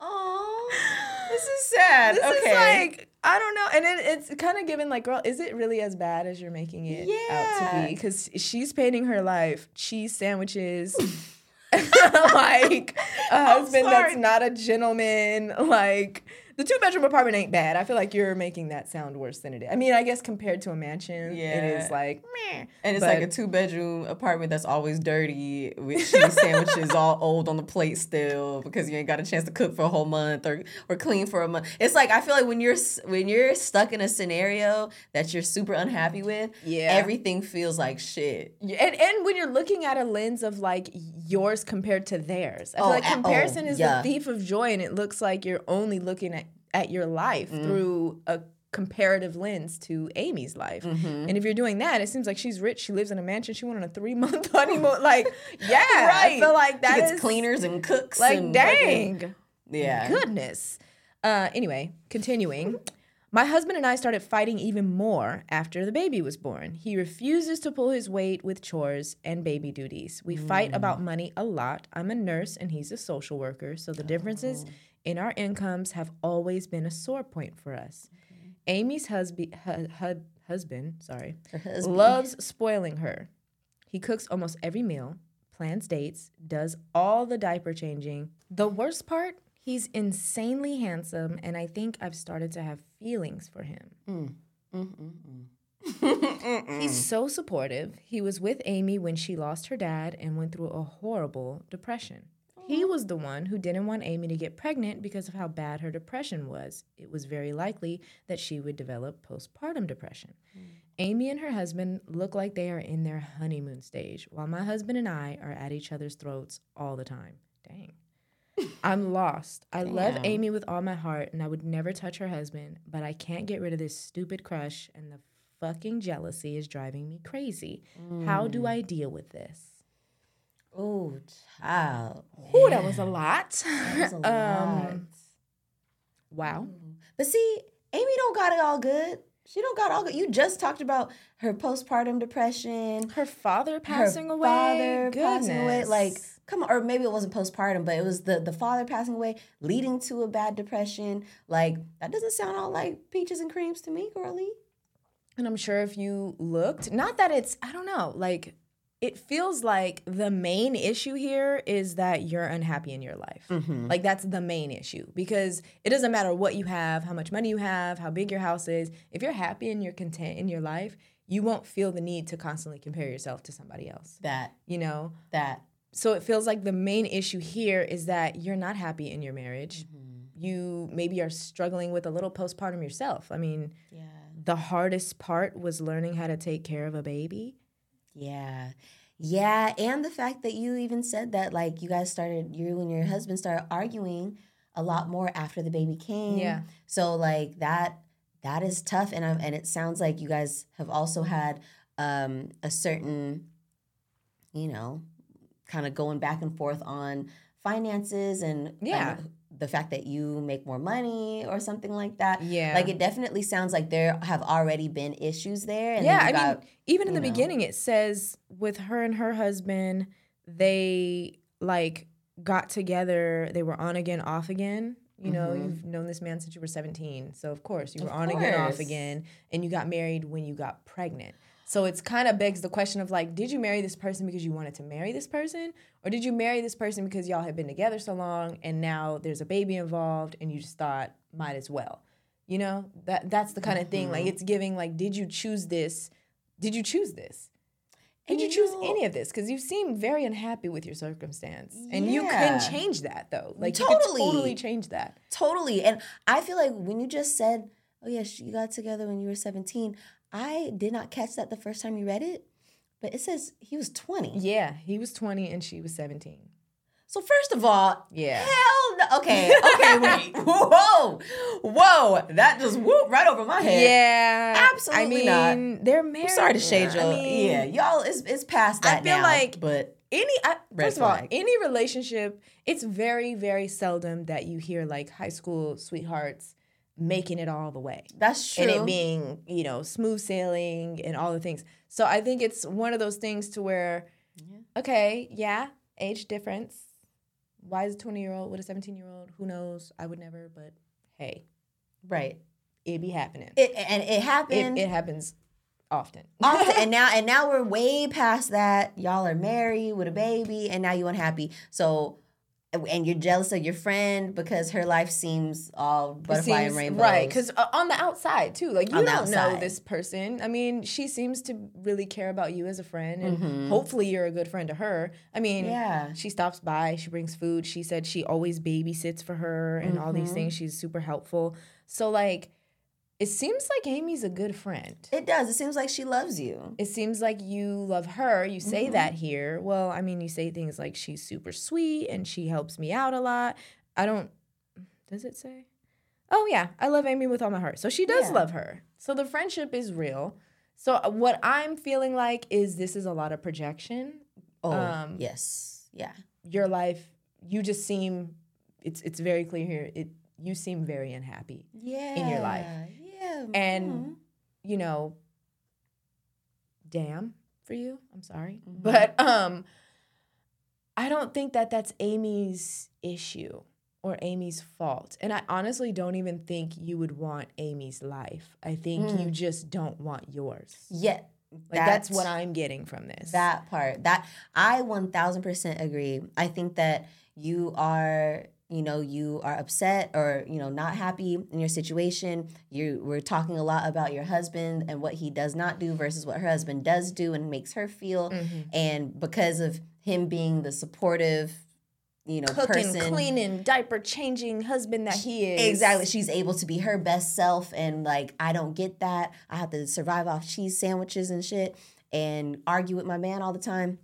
Aww. This is sad. This okay. is like I don't know, and it, it's kind of given like, girl, is it really as bad as you're making it yeah. out to be? Because she's painting her life cheese sandwiches, (laughs) (laughs) like a husband that's not a gentleman, like the two bedroom apartment ain't bad. I feel like you're making that sound worse than it is. I mean, I guess compared to a mansion, yeah. it is like meh. And it's but, like a two bedroom apartment that's always dirty with cheese sandwiches all old on the plate still because you ain't got a chance to cook for a whole month or or clean for a month. It's like I feel like when you're when you're stuck in a scenario that you're super unhappy with, yeah, everything feels like shit. Yeah, and and when you're looking at a lens of like yours compared to theirs, I feel oh, like comparison oh, is yeah. the thief of joy, and it looks like you're only looking at at your life mm. through a comparative lens to Amy's life. Mm-hmm. And if you're doing that, it seems like she's rich. She lives in a mansion. She went on a three month (laughs) honeymoon. Like, (laughs) yeah, right. I feel like that she gets is, cleaners and cooks. Like, and dang, yeah, goodness. Uh, anyway, continuing. My husband and I started fighting even more after the baby was born. He refuses to pull his weight with chores and baby duties. We mm. fight about money a lot. I'm a nurse and he's a social worker, so the oh. differences in our incomes have always been a sore point for us. Okay. Amy's husband, hu- hu- husband, sorry, husband. loves spoiling her. He cooks almost every meal, plans dates, does all the diaper changing. The worst part, he's insanely handsome, and I think I've started to have feelings for him. Mm. (laughs) He's so supportive. He was with Amy when she lost her dad and went through a horrible depression. He was the one who didn't want Amy to get pregnant because of how bad her depression was. It was very likely that she would develop postpartum depression. Mm. Amy and her husband look like they are in their honeymoon stage, while my husband and I are at each other's throats all the time. Dang. I'm lost. I Damn. love Amy with all my heart, and I would never touch her husband, but I can't get rid of this stupid crush and the fucking jealousy is driving me crazy. How do I deal with this? Oh, child. Ooh, that was a lot. That was a (laughs) lot. um, wow. But see, Amy don't got it all good. She don't got all good. You just talked about her postpartum depression, Her father passing her away. father passing away. Goodness. Like, come on, or maybe it wasn't postpartum, but it was the the father passing away, leading to a bad depression. Like, that doesn't sound all like peaches and creams to me, girlie. And I'm sure if you looked, not that it's, I don't know, like it feels like the main issue here is that you're unhappy in your life. Mm-hmm. Like that's the main issue because it doesn't matter what you have, how much money you have, how big your house is. If you're happy and you're content in your life, you won't feel the need to constantly compare yourself to somebody else. That You know? that So it feels like the main issue here is that you're not happy in your marriage. Mm-hmm. You maybe are struggling with a little postpartum yourself. I mean, yeah. the hardest part was learning how to take care of a baby. Yeah. Yeah. And the fact that you even said that, like, you guys started, you and your husband started arguing a lot more after the baby came. Yeah. So, like, that. That is tough, and I'm, and it sounds like you guys have also had um, a certain, you know, kind of going back and forth on finances and Yeah. and the fact that you make more money or something like that. Yeah. like it definitely sounds like there have already been issues there. And yeah, I got, mean, even in the know. beginning, it says with her and her husband, they like got together. They were on again, off again. You know, Mhm. you've known this man since you were 17. So, of course, you were Of on again, off again, and you got married when you got pregnant. So, it's kind of begs the question of like, did you marry this person because you wanted to marry this person? Or did you marry this person because y'all had been together so long and now there's a baby involved and you just thought, might as well? You know, that that's the kind of thing. Like, Mhm. it's giving, like, did you choose this? Did you choose this? Did you you choose know- any of this? Because you seem very unhappy with your circumstance, and you can change that though. Like Totally. totally change that. Totally. And I feel like when you just said, oh, yes, you got together when you were 17, I did not catch that the first time you read it, but it says he was 20. Yeah, he was twenty and she was seventeen. So, first of all, Yeah. hell no. Okay, okay, (laughs) wait. Whoa, whoa. That just whoop right over my head. Yeah, Absolutely I not. mean, they're married. I'm sorry to shade I y'all. mean, yeah, y'all, it's, it's past that. I feel now, like- but any I, first of all any relationship it's very very seldom that you hear like high school sweethearts making it all the way. That's true. and it being you know smooth sailing and all the things. So i think it's one of those things to where Yeah. okay yeah age difference. Why is a 20 year old with a 17 year old who knows? I would never but hey. Right. it be happening. It, and it it, it happens often. (laughs) Often and now and now we're way past that. Y'all are married with a baby and now you unhappy. So and you're jealous of your friend because her life seems all butterfly and seems- rainbows Right, because uh, on the outside too, like you On don't know this person. I mean, she seems to really care about you as a friend, and Mhm. hopefully you're a good friend to her. I mean, yeah she stops by, she brings food. She said she always babysits for her and all these Mhm. things. She's super helpful. So like, it seems like Amy's a good friend. it does it seems like she loves you It seems like you love her. You say Mhm. that here. Well, I mean, you say things like she's super sweet and she helps me out a lot. I don't. Does it say? Oh yeah, I love Amy with all my heart. So she does Yeah. love her. So the friendship is real. So uh, what I'm feeling like is this is a lot of projection. oh Um, yes yeah Your life, you just seem. It's it's very clear here. It you seem very unhappy. yeah in your life. yeah And mhm. you know, damn for you. I'm sorry, Mhm. but um, I don't think that that's Amy's issue or Amy's fault, and I honestly don't even think you would want Amy's life. I think you just don't want yours. yeah Like that's, what I'm getting from this. That part. That I 1000% agree. I think that you are, you know, you are upset or, you know, not happy in your situation. You we're talking a lot about your husband and what he does not do versus what her husband does do and makes her feel. Mhm. And because of him being the supportive, you know, cooking, person cleaning, diaper changing husband that he is. Exactly. She's able to be her best self. And like, I don't get that. I have to survive off cheese sandwiches and shit and argue with my man all the time.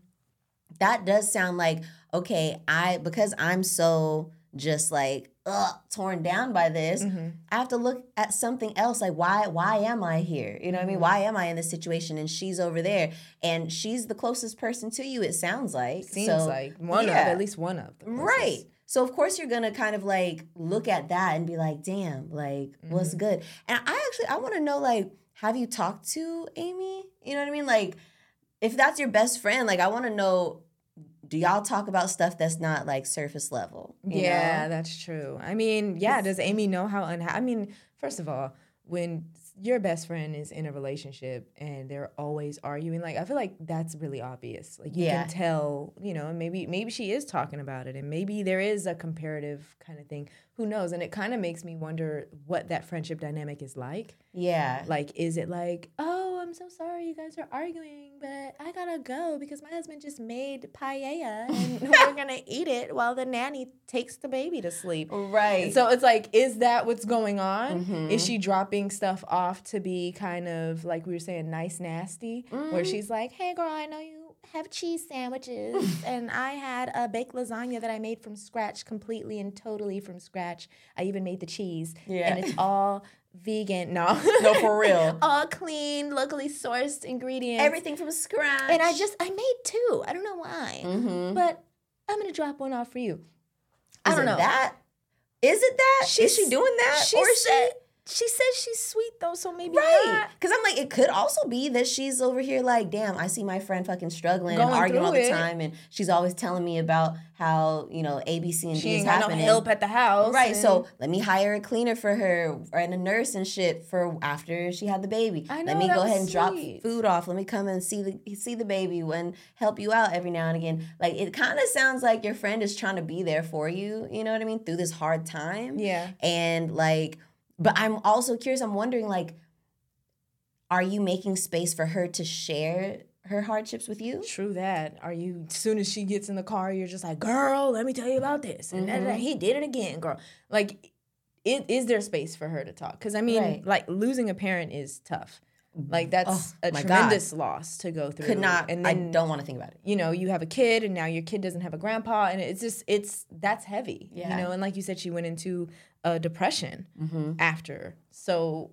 That does sound like, okay, I, because I'm so just like ugh, torn down by this. Mm-hmm. I have to look at something else. Like why why am I here? You know what I mean? Mm-hmm. Why am I in this situation? And she's over there, and she's the closest person to you. It sounds like seems so, like one yeah. of at least one of them. Right. So of course you're gonna kind of like look at that and be like, damn, like mm-hmm. what's good? And I actually I want to know like, have you talked to Amy? You know what I mean? Like, if that's your best friend, like I want to know do y'all talk about stuff that's not like surface level? Yeah, know? that's true. I mean, yeah, does Amy know how unhappy? I mean, first of all, when your best friend is in a relationship and they're always arguing like i feel like that's really obvious like you yeah. can tell you know maybe maybe she is talking about it and maybe there is a comparative kind of thing who knows? And it kind of makes me wonder what that friendship dynamic is like. Yeah. Like is it like oh i'm so sorry you guys are arguing but i gotta go because my husband just made paella and (laughs) we're gonna eat it while the nanny takes the baby to sleep. Right. And so it's like is that what's going on? Mm-hmm. is she dropping stuff off to be kind of like we were saying nice nasty? Mm-hmm. where she's like hey girl i know you have cheese sandwiches (laughs) and I had a baked lasagna that I made from scratch completely and totally from scratch. I even made the cheese. Yeah. And it's all vegan. No. No, for real. (laughs) all clean, locally sourced ingredients. Everything from scratch. And I just I made two. I don't know why. Mm-hmm. But I'm gonna drop one off for you. Is I don't know. That is it that? She's, is she doing that? She or said, she says she's sweet though, so maybe right. Because I'm like, it could also be that she's over here like, damn, I see my friend fucking struggling Going and arguing all the time, and she's always telling me about how you know A, B, C, and she D is happening. No help at the house, right? So let me hire a cleaner for her and a nurse and shit for after she had the baby. I know, let me go ahead and sweet. drop food off. Let me come and see the see the baby and help you out every now and again. Like it kind of sounds like your friend is trying to be there for you. You know what I mean through this hard time. Yeah, and like but I'm also curious, I'm wondering like, are you making space for her to share her hardships with you? True that. Are you as soon as she gets in the car, you're just like, girl, let me tell you about this. And mm-hmm. he did it again, girl. Like, it, is there space for her to talk? Because I mean, right. like losing a parent is tough. Like that's oh, a tremendous God. loss to go through. Could not. And then, I don't want to think about it. You know, you have a kid, and now your kid doesn't have a grandpa, and it's just it's that's heavy. Yeah. You know, and like you said, she went into a depression mm-hmm. after. So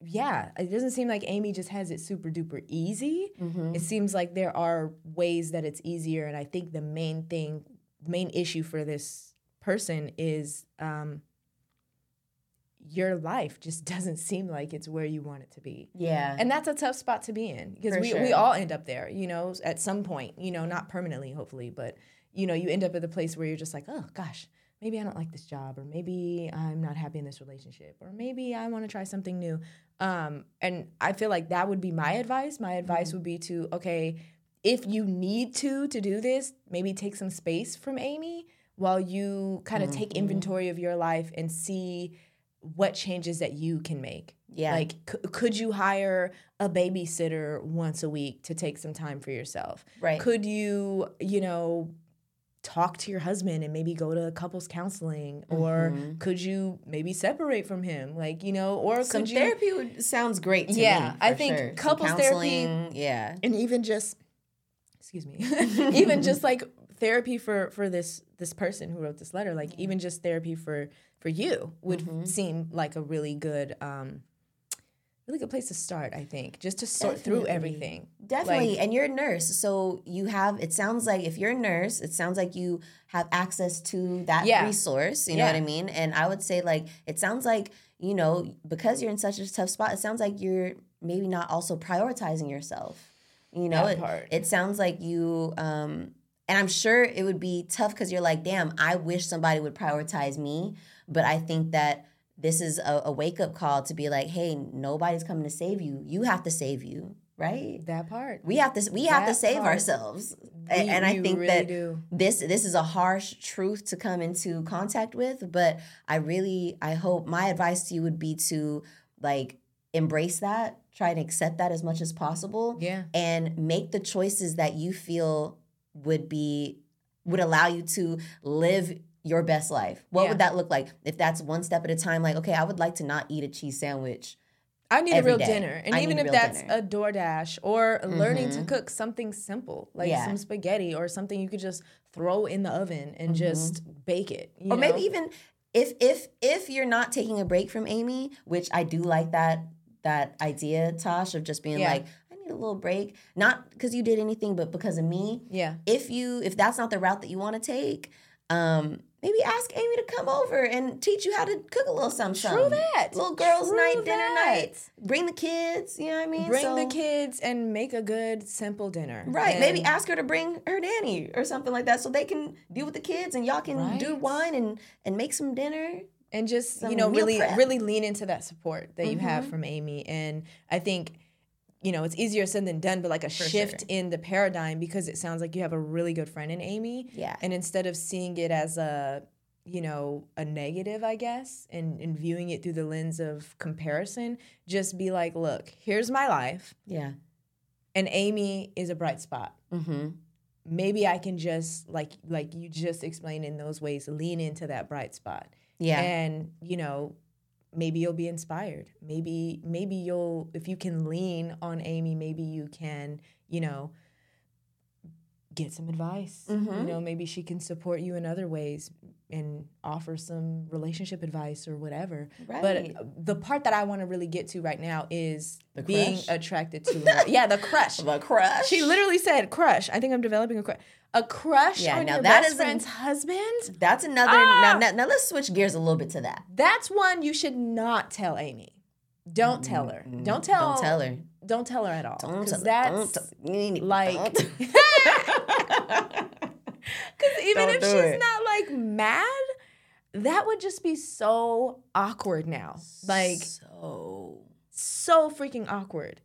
yeah, it doesn't seem like Amy just has it super duper easy. Mm-hmm. It seems like there are ways that it's easier, and I think the main thing, main issue for this person is. Um, your life just (laughs) doesn't seem like it's where you want it to be. Yeah. And that's a tough spot to be in because we, sure. we all end up there, you know, at some point, you know, not permanently, hopefully, but, you know, you end up at the place where you're just like, oh gosh, maybe I don't like this job, or maybe I'm not happy in this relationship, or maybe I want to try something new. Um, and I feel like that would be my advice. My advice mm-hmm. would be to, okay, if you need to to do this, maybe take some space from Amy while you kind of mm-hmm. take inventory of your life and see what changes that you can make. Yeah. Like, c- could you hire a babysitter once a week to take some time for yourself? Right. Could you, you know, talk to your husband and maybe go to couples counseling or mm-hmm. could you maybe separate from him like you know or some you, therapy would, sounds great to yeah me, i think sure. couples therapy yeah and even just excuse me (laughs) even just like therapy for for this this person who wrote this letter like even just therapy for for you would mm-hmm. seem like a really good um really good place to start i think just to sort definitely. through everything definitely like, and you're a nurse so you have it sounds like if you're a nurse it sounds like you have access to that yeah. resource you know what i mean and i would say like it sounds like you know because you're in such a tough spot it sounds like you're maybe not also prioritizing yourself you know it, it sounds like you um and i'm sure it would be tough because you're like damn i wish somebody would prioritize me but I think that this is a, a wake up call to be like, hey, nobody's coming to save you. You have to save you, right? That part. We have to we that have to save part. ourselves. We, and I think really that do. this this is a harsh truth to come into contact with, but I really I hope my advice to you would be to like embrace that, try and accept that as much as possible. Yeah. And make the choices that you feel would be would allow you to live your best life? What yeah. would that look like? If that's one step at a time, like, okay, I would like to not eat a cheese sandwich. I need a real day. dinner. And I even if that's dinner. a DoorDash or mm-hmm. learning to mm-hmm. cook something simple, like yeah. some spaghetti or something you could just throw in the oven and mm-hmm. just bake it. or know? maybe even if if if you're not taking a break from Amy, which I do like that that idea, Tosh, of just being Yeah. like, a little break, not because you did anything, but because of me. Yeah. If you if that's not the route that you want to take, um, maybe ask Amy to come over and teach you how to cook a little something. True that. Little girls' True night, dinner that. night. Bring the kids. You know what I mean? Bring the kids and make a good simple dinner. Right. Maybe ask her to bring her nanny or something like that so they can deal with the kids and y'all can do wine and and make some dinner. and just some you know really prep. really lean into that support that you have Mhm. from Amy and I think you know it's easier said than done but like a For shift sure. in the paradigm because it sounds like you have a really good friend in Amy Yeah. and instead of seeing it as a you know a negative I guess and, and viewing it through the lens of comparison just be like look here's my life Yeah. and Amy is a bright spot Mm-hmm. maybe I can just like like you just explained in those ways lean into that bright spot Yeah. and you know maybe you'll be inspired. Maybe maybe you'll if you can lean on amy maybe you can you know get some advice you Mhm. know maybe she can support you in other ways and offer some relationship advice or whatever right. but uh, the part that i want to really get to right now is The being attracted to (laughs) her yeah the crush the crush. she literally said crush i think i'm developing a crush a crush Yeah, on now your that best is an- friend's husband That's another. Ah! Now, now, now let's switch gears a little bit to that. That's one you should not tell Amy. Don't tell her. Don't tell. Don't tell her. Don't tell her at all. Don't 'Cause tell her. that's Don't tell- you ain't- like. (laughs) (laughs) Because even Don't if she's it. not like mad, that would just be so awkward now. Like so. so freaking awkward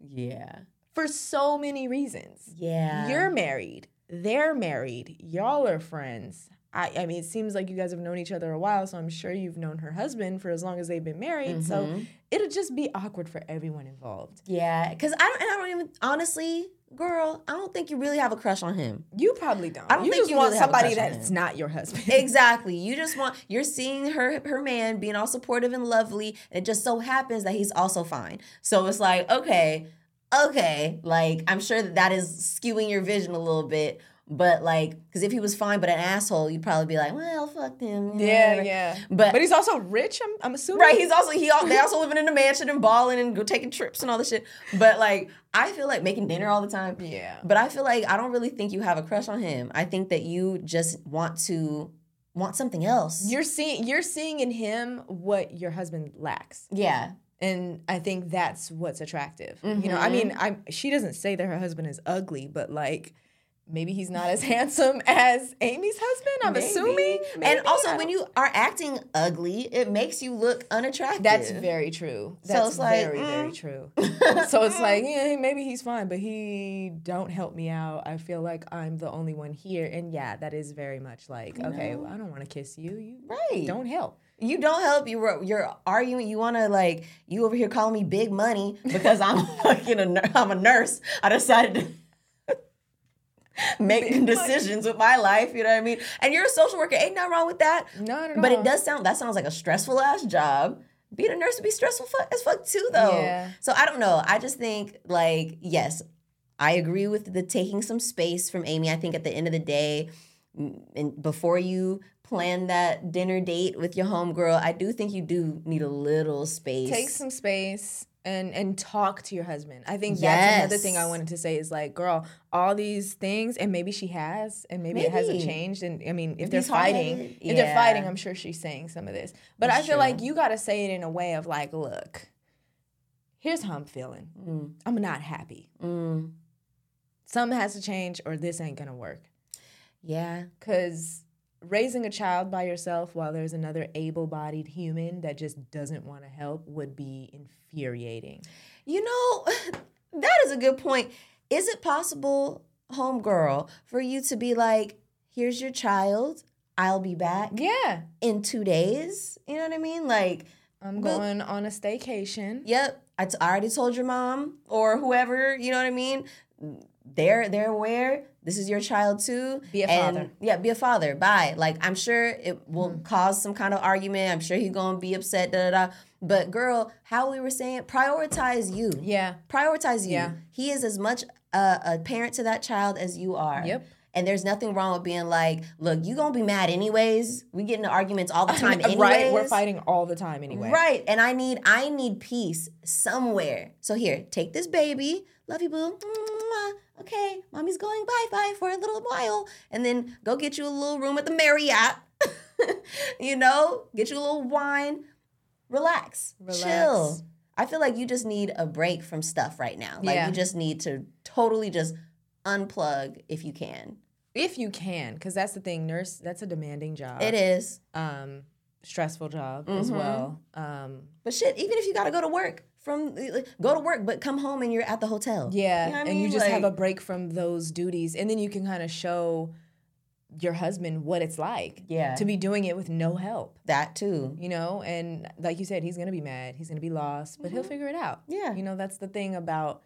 Yeah. for so many reasons. Yeah. You're married. They're married. Y'all are friends. I, I mean, it seems like you guys have known each other a while, so I'm sure you've known her husband for as long as they've been married. So Mhm. it'll just be awkward for everyone involved. Yeah, because I don't, and I don't even honestly, girl, I don't think you really have a crush on him. You probably don't. I don't you think you want really somebody that's not your husband. (laughs) Exactly. You just want you're seeing her her man being all supportive and lovely, and it just so happens that he's also fine. So it's like, okay, okay, like I'm sure that that is skewing your vision a little bit. But like, because if he was fine but an asshole, you'd probably be like, well, fuck him. yeah, whatever. yeah. But But he's also rich. I'm, I'm assuming. Right, he's also he al- they also living in a mansion and balling and go taking trips and all this shit. But like I feel like making dinner all the time. Yeah. But I feel like I don't really think you have a crush on him. I think that you just want to want something else. You're seeing you're seeing in him what your husband lacks. yeah. And I think that's what's attractive. You know, I mm-hmm. mean, I she doesn't say that her husband is ugly, but like maybe he's not as (laughs) handsome as Amy's husband. I'm Maybe. assuming. and also when you are acting ugly, it makes you look unattractive. That's very true. So That's it's like, very, very mm. true. (laughs) (laughs) so it's like, yeah, maybe he's fine, but he don't help me out. I feel like I'm the only one here. And yeah, that is very much like, okay, well, I don't want to kiss you. You Right. don't help. You don't help. You were you're arguing. You want to like you over here calling me big money because I'm fucking a I'm a nurse. I decided to (laughs) make decisions with my life. You know what I mean? And you're a social worker. Ain't nothing wrong with that. No, no, But it does sound that sounds like a stressful ass job. Being a nurse would be stressful fu- as fuck too, though. Yeah. So I don't know. I just think like yes, I agree with the taking some space from Amy. I think at the end of the day, and before you plan that dinner date with your homegirl, I do think you do need a little space. Take some space and and talk to your husband. I think that's another thing I wanted to say is like, girl, all these things, and maybe she has, and maybe, it hasn't changed. And I mean, if, If they're fighting, hard-headed, if they're fighting. I'm sure she's saying some of this. But That's I feel like you got to say it in a way of like, look, here's how I'm feeling. Mm, I'm not happy. mm, Something has to change, or this ain't gonna work. yeah. Because raising a child by yourself while there's another able-bodied human that just doesn't want to help would be infuriating. You know, (laughs) that is a good point. Is it possible, homegirl, for you to be like, here's your child, I'll be back Yeah. in two days? You know what I mean? Like, I'm going on a staycation. yep, I, t- I already told your mom or whoever, you know what I mean? They're they're aware. This is your child too. Be a And, father. Yeah, be a father. Bye. Like I'm sure it will mm-hmm. cause some kind of argument. I'm sure he's gonna be upset. Da da da. But girl, how we were saying, prioritize you. Yeah. prioritize you. Yeah. He is as much a, a parent to that child as you are. Yep. And there's nothing wrong with being like, look, you gonna be mad anyways. We get into arguments all the (laughs) time anyways. right, we're fighting all the time anyway. Right. And I need I need peace somewhere. So here, take this baby. Love you, boo. Okay, mommy's going bye-bye for a little while. And then go get you a little room at the Marriott. (laughs) you know, get you a little wine. Relax. Relax. Chill. I feel like you just need a break from stuff right now. Like yeah. you just need to totally just unplug if you can. If you can, because that's the thing, nurse. That's a demanding job. It is. Um, stressful job mm-hmm. as well. Um, but shit, even if you got to go to work from go to work, but come home and you're at the hotel. Yeah, you know and mean? you just like, have a break from those duties, and then you can kind of show your husband what it's like yeah to be doing it with no help that too you know and like you said he's gonna be mad he's gonna be lost but mm-hmm. he'll figure it out yeah you know that's the thing about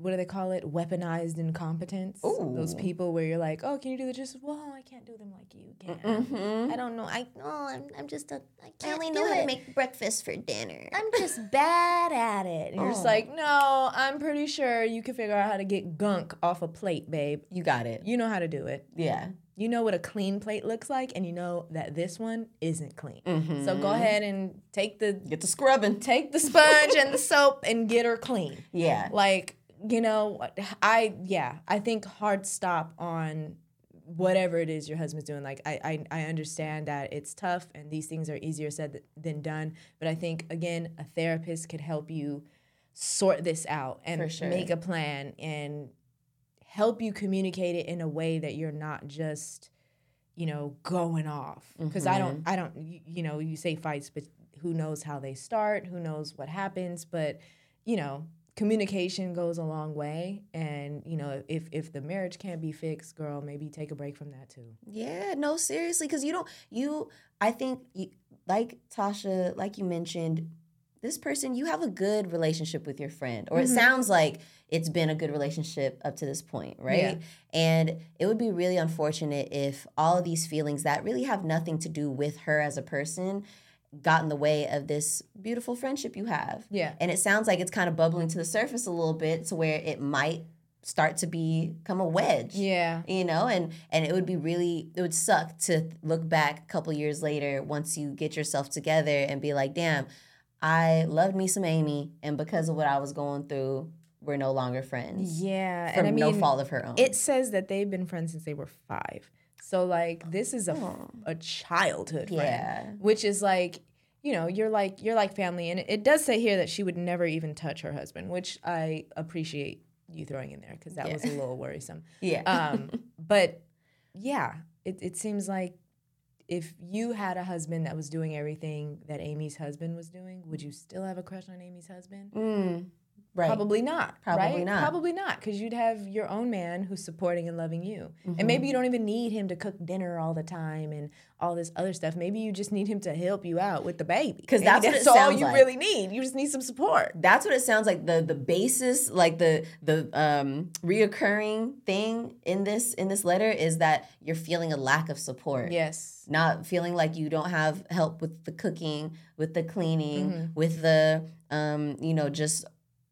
what do they call it? Weaponized incompetence. Ooh. Those people where you're like, oh, can you do the just? Well, I can't do them like you can. Mm-hmm. I don't know. I oh, I'm, I'm just a. I can't I only know how to make breakfast for dinner. I'm just bad at it. And oh. you're just oh. like, no, I'm pretty sure you can figure out how to get gunk off a plate, babe. You got it. You know how to do it. Yeah. You know what a clean plate looks like, and you know that this one isn't clean. Mm-hmm. So go ahead and take the get the scrubbing, take the sponge and the soap, and get her clean. Yeah, like you know, I yeah, I think hard stop on whatever it is your husband's doing. Like I, I I understand that it's tough and these things are easier said than done. But I think again, a therapist could help you sort this out and sure. make a plan and help you communicate it in a way that you're not just you know going off because mm-hmm. i don't i don't you know you say fights but who knows how they start who knows what happens but you know communication goes a long way and you know if if the marriage can't be fixed girl maybe take a break from that too yeah no seriously because you don't you i think you, like tasha like you mentioned this person you have a good relationship with your friend or mm-hmm. it sounds like it's been a good relationship up to this point right yeah. and it would be really unfortunate if all of these feelings that really have nothing to do with her as a person got in the way of this beautiful friendship you have. Yeah. And it sounds like it's kind of bubbling to the surface a little bit to where it might start to become a wedge. Yeah. You know, and and it would be really it would suck to look back a couple years later once you get yourself together and be like, "Damn, I loved me some Amy and because of what I was going through, we're no longer friends." Yeah. From and I mean, no fault of her own. It says that they've been friends since they were 5. So like this is a, oh. a childhood friend, yeah. which is like you know you're like you're like family, and it, it, does say here that she would never even touch her husband, which I appreciate you throwing in there because that yeah. was a little worrisome. (laughs) yeah. Um, (laughs) but yeah, it it seems like if you had a husband that was doing everything that Amy's husband was doing, would you still have a crush on Amy's husband? Mm. Right. Probably not. Probably right? not. Probably not, because you'd have your own man who's supporting and loving you. Mm-hmm. And maybe you don't even need him to cook dinner all the time and all this other stuff. Maybe you just need him to help you out with the baby. Because that's, that's all you like. really need. You just need some support. That's what it sounds like. The the basis, like the the um reoccurring thing in this in this letter is that you're feeling a lack of support. Yes. Not feeling like you don't have help with the cooking, with the cleaning, mm-hmm. with the um, you know, just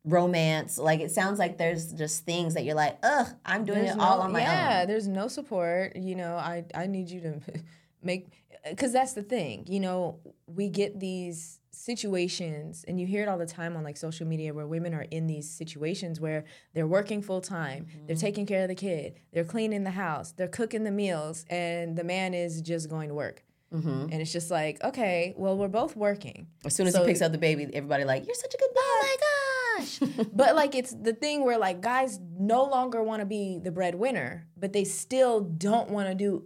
romance. Like it sounds like there's just things that you're like, ugh, I'm doing there's it all on my yeah, own. Yeah, there's no support. You know, I I need you to (laughs) make because that's the thing. You know, we get these situations and you hear it all the time on like social media where women are in these situations where they're working full time mm-hmm. they're taking care of the kid they're cleaning the house they're cooking the meals and the man is just going to work mm-hmm. and it's just like okay well we're both working as soon as so, he picks up the baby everybody like you're such a good god gosh. but like it's the thing where like guys no longer want to be the breadwinner, but they still don't want to do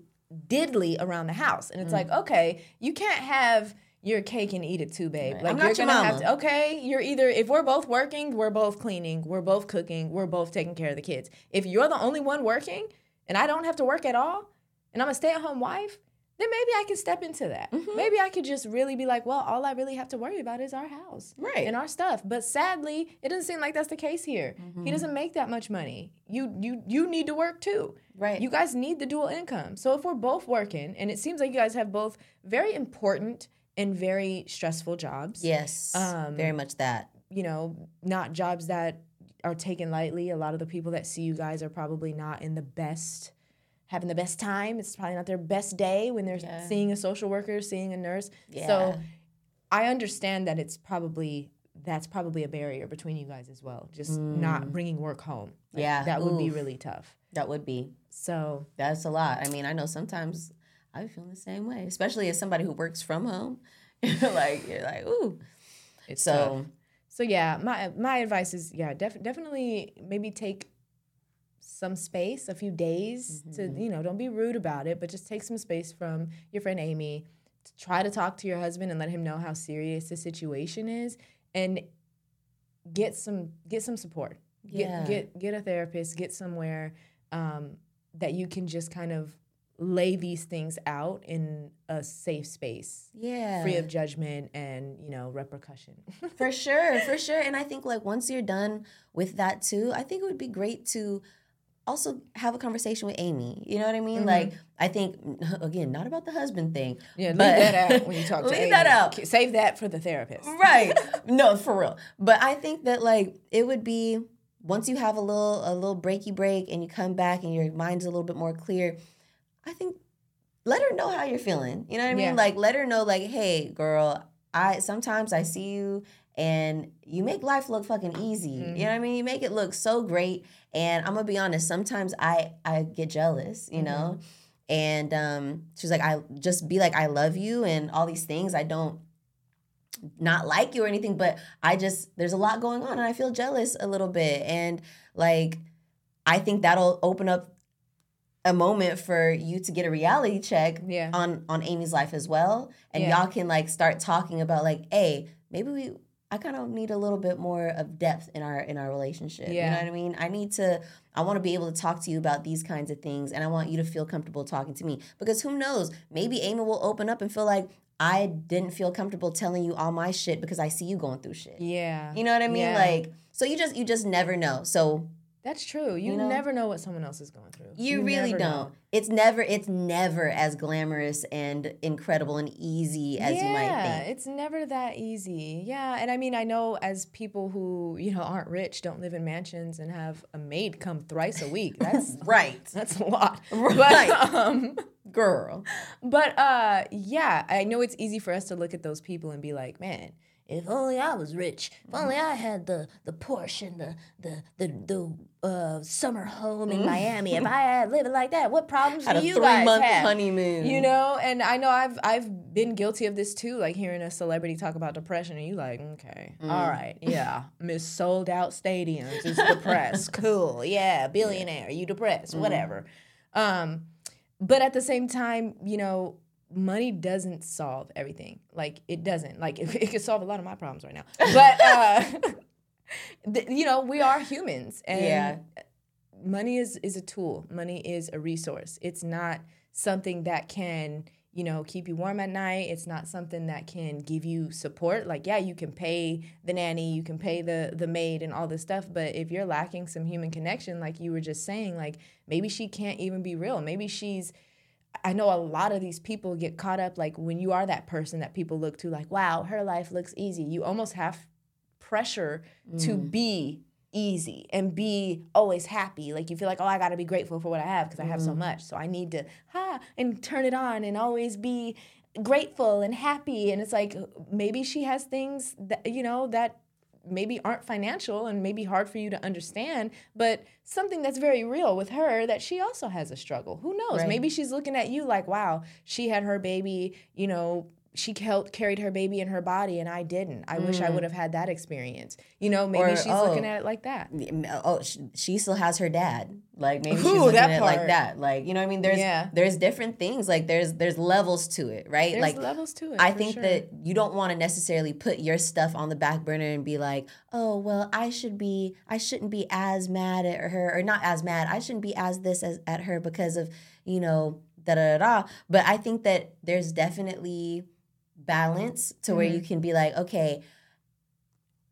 diddly around the house. And it's mm. like, okay, you can't have your cake and eat it too, babe. Right. Like I'm you're gonna have to okay, you're either if we're both working, we're both cleaning, we're both cooking, we're both taking care of the kids. If you're the only one working and I don't have to work at all, and I'm a stay-at-home wife, then maybe I can step into that. Mm-hmm. Maybe I could just really be like, well, all I really have to worry about is our house, right, and our stuff. But sadly, it doesn't seem like that's the case here. Mm-hmm. He doesn't make that much money. You you you need to work too, right? You guys need the dual income. So if we're both working, and it seems like you guys have both very important and very stressful jobs. Yes, um, very much that. You know, not jobs that are taken lightly. A lot of the people that see you guys are probably not in the best having the best time. It's probably not their best day when they're yeah. seeing a social worker, seeing a nurse. Yeah. So I understand that it's probably that's probably a barrier between you guys as well. Just mm. not bringing work home. Like, yeah, that would Oof. be really tough. That would be. So that's a lot. I mean, I know sometimes I feel the same way, especially as somebody who works from home. (laughs) like you're like, ooh. It's so. Tough. So yeah, my my advice is yeah, def- definitely maybe take some space, a few days mm-hmm. to you know, don't be rude about it, but just take some space from your friend Amy. To try to talk to your husband and let him know how serious the situation is, and get some get some support. Yeah. Get get get a therapist. Get somewhere um, that you can just kind of lay these things out in a safe space yeah free of judgment and you know repercussion (laughs) for sure for sure and i think like once you're done with that too i think it would be great to also have a conversation with amy you know what i mean mm-hmm. like i think (laughs) again not about the husband thing yeah leave that out when you (laughs) talk to leave amy. that out save that for the therapist right (laughs) no for real but i think that like it would be once you have a little a little breaky break and you come back and your mind's a little bit more clear I think let her know how you're feeling. You know what I mean? Yeah. Like let her know like, "Hey, girl, I sometimes I see you and you make life look fucking easy. Mm-hmm. You know what I mean? You make it look so great. And I'm gonna be honest, sometimes I I get jealous, you mm-hmm. know? And um, she's like, I just be like, I love you and all these things. I don't not like you or anything, but I just there's a lot going on and I feel jealous a little bit. And like I think that'll open up a moment for you to get a reality check yeah. on on Amy's life as well and yeah. y'all can like start talking about like hey maybe we I kind of need a little bit more of depth in our in our relationship yeah. you know what I mean? I need to I want to be able to talk to you about these kinds of things and I want you to feel comfortable talking to me because who knows? Maybe Amy will open up and feel like I didn't feel comfortable telling you all my shit because I see you going through shit. Yeah. You know what I mean? Like so you just you just never know. So that's true. You, you know? never know what someone else is going through. You, you really don't. Know. It's never it's never as glamorous and incredible and easy as yeah, you might think. It's never that easy. Yeah. And I mean I know as people who, you know, aren't rich, don't live in mansions and have a maid come thrice a week. (laughs) That's right. That's a lot. Right. But, (laughs) um, girl. But uh yeah, I know it's easy for us to look at those people and be like, man, if only I was rich. If only I had the the Porsche and the the the, the uh, summer home in mm. Miami. If (laughs) I had living like that, what problems had do you guys have? honeymoon. You know, and I know I've I've been guilty of this too. Like hearing a celebrity talk about depression, and you like, okay, mm. all right, yeah, (laughs) Miss sold out stadiums is depressed. (laughs) cool, yeah, billionaire, you depressed, mm. whatever. Um, but at the same time, you know, money doesn't solve everything. Like it doesn't. Like it, (laughs) it could solve a lot of my problems right now. But uh, (laughs) you know, we are humans, and yeah. money is is a tool. Money is a resource. It's not something that can you know keep you warm at night it's not something that can give you support like yeah you can pay the nanny you can pay the the maid and all this stuff but if you're lacking some human connection like you were just saying like maybe she can't even be real maybe she's I know a lot of these people get caught up like when you are that person that people look to like wow her life looks easy you almost have pressure mm. to be easy and be always happy like you feel like oh I got to be grateful for what I have because I have so mm. much so I need to ha and turn it on and always be grateful and happy and it's like maybe she has things that you know that maybe aren't financial and maybe hard for you to understand, but something that's very real with her that she also has a struggle. Who knows? Right. Maybe she's looking at you like, wow, she had her baby, you know, she carried her baby in her body and I didn't. I mm. wish I mm. would have had that experience. You know, maybe or, she's oh, looking at it like that. Oh, she still has her dad. Like maybe Ooh, she's looking at it like that. Like you know, what I mean, there's yeah. there's different things. Like there's there's levels to it, right? There's like levels to it. I think sure. that you don't want to necessarily put your stuff on the back burner and be like, oh well, I should be, I shouldn't be as mad at her, or not as mad. I shouldn't be as this as at her because of you know da da da. But I think that there's definitely balance to mm-hmm. where you mm-hmm. can be like, okay,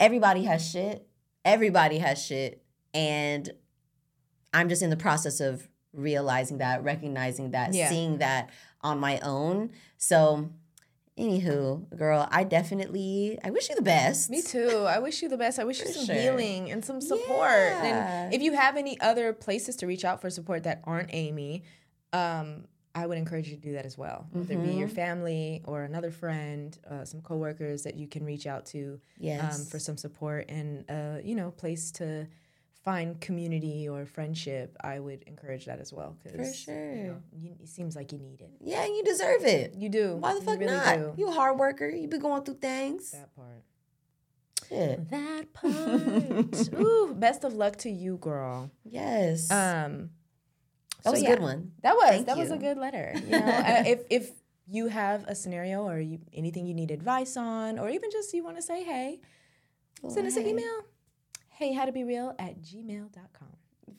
everybody has shit. Everybody has shit. And I'm just in the process of realizing that, recognizing that, yeah. seeing that on my own. So, anywho, girl, I definitely I wish you the best. Me too. I wish you the best. I wish you some sure. healing and some support. Yeah. And if you have any other places to reach out for support that aren't Amy, um, I would encourage you to do that as well. Whether it be your family or another friend, uh, some coworkers that you can reach out to um, for some support and uh, you know place to find community or friendship. I would encourage that as well because sure. you know, you, it seems like you need it. Yeah, you deserve it. You do. Why the You fuck really not? do. You a hard worker. You be going through things. that part. Shit. That part. (laughs) Ooh, best of luck to you, girl. Yes. Um, that so was yeah. a good one. That was Thank that was a good letter. (laughs) You know, uh, if if you have a scenario or you, anything you need advice on, or even just you want to say hey, send us an email. Hey, how to be real at gmail.com.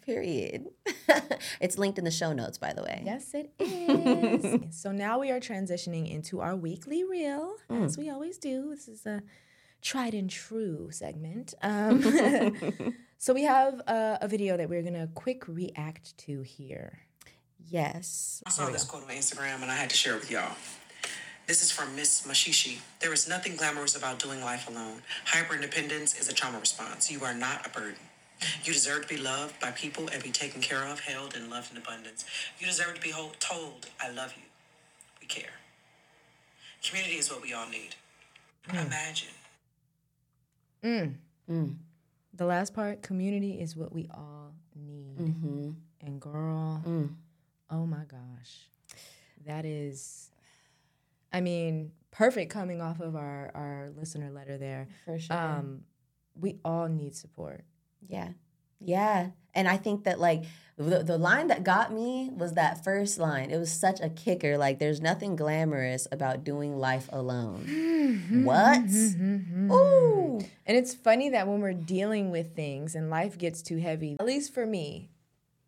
Period. (laughs) it's linked in the show notes, by the way. Yes, it (laughs) is. so now we are transitioning into our weekly reel, as we always do. This is a tried and true segment. (laughs) Um, (laughs) so we have uh, a video that we're gonna quick react to here. Yes. I saw this quote on Instagram and I had to share it with y'all. This is from Miss Mashishi. There is nothing glamorous about doing life alone. Hyper independence is a trauma response. You are not a burden. You deserve to be loved by people and be taken care of, held, and loved in abundance. You deserve to be hold, told, I love you. We care. Community is what we all need. Imagine. The last part, community is what we all need. Mm-hmm. And girl, Mm. oh my gosh. That is I mean, perfect coming off of our our listener letter there. For sure. Um we all need support. Yeah. Yeah. And I think that like the, the line that got me was that first line. It was such a kicker. Like there's nothing glamorous about doing life alone. Mm-hmm, what? Mm-hmm, mm-hmm. Ooh. And it's funny that when we're dealing with things and life gets too heavy, at least for me,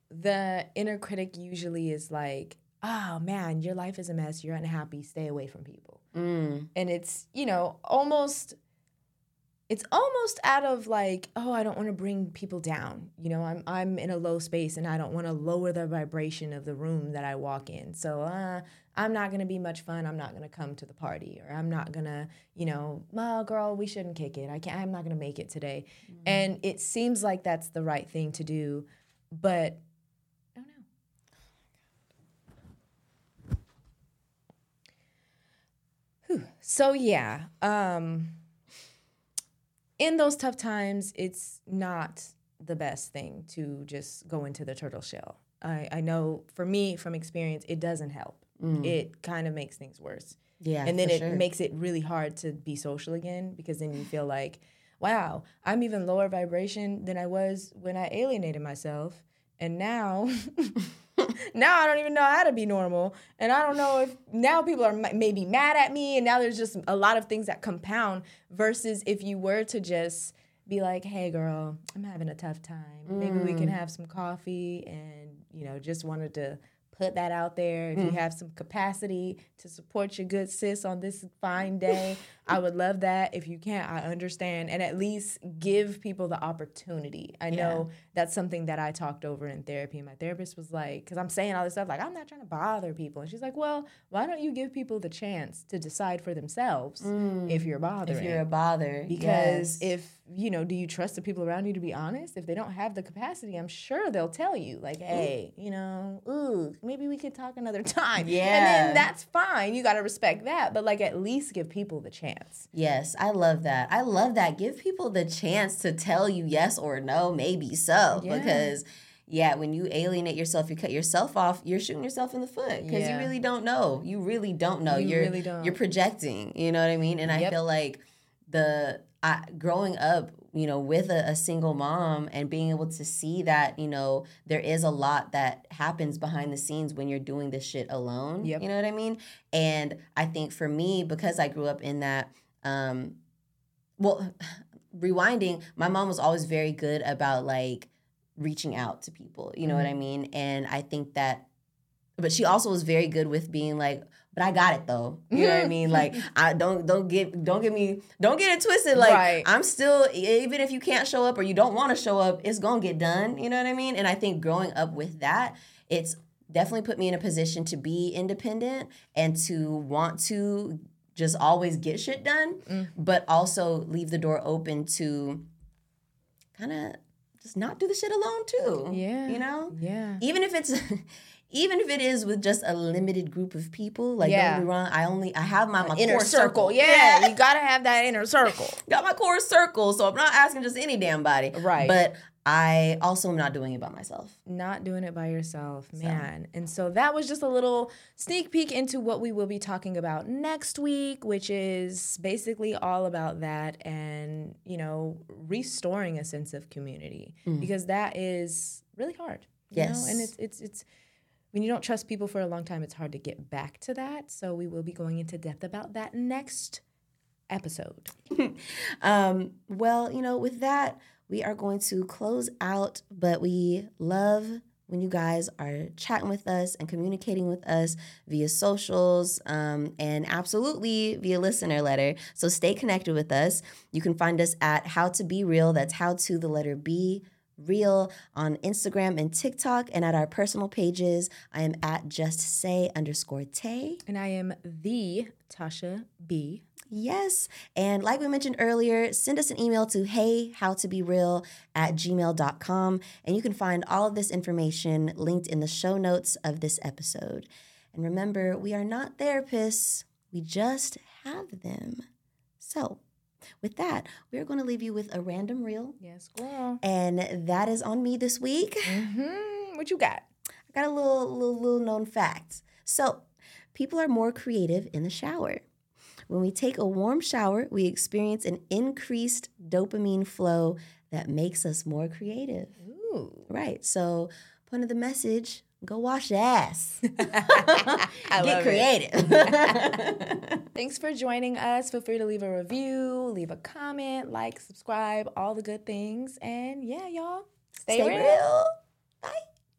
the inner critic usually is like, oh man, your life is a mess, you're unhappy, stay away from people. Mm. And it's, you know, almost it's almost out of like, oh, I don't want to bring people down. You know, I'm I'm in a low space and I don't want to lower the vibration of the room that I walk in. So uh, I'm not gonna be much fun. I'm not gonna come to the party, or I'm not gonna, you know, well, girl, we shouldn't kick it. I can't. I'm not gonna make it today. And it seems like that's the right thing to do, but I don't know. Whew. So yeah, um, in those tough times, it's not the best thing to just go into the turtle shell. I, I know for me, from experience, it doesn't help. Mm. It kind of makes things worse. Yeah. and then it sure. makes it really hard to be social again because then you feel like, wow, I'm even lower vibration than I was when I alienated myself. And now, (laughs) (laughs) now I don't even know how to be normal. And I don't know if now people are m- maybe mad at me. And now there's just a lot of things that compound versus if you were to just be like, hey, girl, I'm having a tough time. Maybe we can mm. have some coffee and, you know, just wanted to put that out there. If you mm-hmm. have some capacity to support your good sis on this fine day, (laughs) I would love that. If you can't, I understand. And at least give people the opportunity. I know that's something that I talked over in therapy. And my therapist was like, because I'm saying all this stuff, like, I'm not trying to bother people. And she's like, well, why don't you give people the chance to decide for themselves mm. if you're bothering? if you're a bother. Because yes. if you know, do you trust the people around you to be honest? If they don't have the capacity, I'm sure they'll tell you, like, hey, you know, ooh, maybe we could talk another (laughs) time. Yeah. And then that's fine. You gotta respect that. But like at least give people the chance. Yes, I love that. I love that. Give people the chance to tell you yes or no, maybe so. Yeah. Because yeah, when you alienate yourself, you cut yourself off, you're shooting yourself in the foot because Yeah. you really don't know. You really don't know. You are really don't. You're projecting. You know what I mean? And I feel like the I, growing up, you know, with a, a single mom and being able to see that, you know, there is a lot that happens behind the scenes when you're doing this shit alone. Yep. You know what I mean? And I think for me, because I grew up in that, um, well, (sighs) rewinding, my mom was always very good about like reaching out to people. You know what I mean? And I think that, but she also was very good with being like, but I got it though. You know what I mean? Like (laughs) I don't don't get don't get me don't get it twisted. Like Right. I'm still even if you can't show up or you don't want to show up, it's gonna get done. You know what I mean? And I think growing up with that, it's definitely put me in a position to be independent and to want to just always get shit done, mm. but also leave the door open to kind of just not do the shit alone too. Yeah. You know? Yeah. Even if it's even if it is with just a limited group of people, like Yeah. don't be wrong, I only I have my, my inner core circle. Yeah, you gotta have that inner circle. (laughs) got my core circle, so I'm not asking just any damn body. Right. But I also am not doing it by myself. Not doing it by yourself, man. And so that was just a little sneak peek into what we will be talking about next week, which is basically all about that and, you know, restoring a sense of community mm. because that is really hard. You Know? And it's it's it's when you don't trust people for a long time, it's hard to get back to that. So we will be going into depth about that next episode. (laughs) Um, well, you know, with that, we are going to close out, but we love when you guys are chatting with us and communicating with us via socials um, and absolutely via listener letter. So stay connected with us. You can find us at How to Be Real. That's how to the letter B real on Instagram and TikTok and at our personal pages. I am at just say underscore Tay. And I am the Tasha B. Yes. And like we mentioned earlier, send us an email to hey how to be real at gmail.com. And you can find all of this information linked in the show notes of this episode. And remember, we are not therapists, we just have them. So, with that, we're going to leave you with a random reel. Yes, girl. And that is on me this week. hmm What you got? I got a little, little, little known fact. So, people are more creative in the shower. When we take a warm shower, we experience an increased dopamine flow that makes us more creative. Ooh. Right. So, point of the message go wash your ass. (laughs) (laughs) Get creative. (laughs) Thanks for joining us. Feel free to leave a review, leave a comment, like, subscribe, all the good things. And yeah, y'all, stay, Stay real. real. Bye.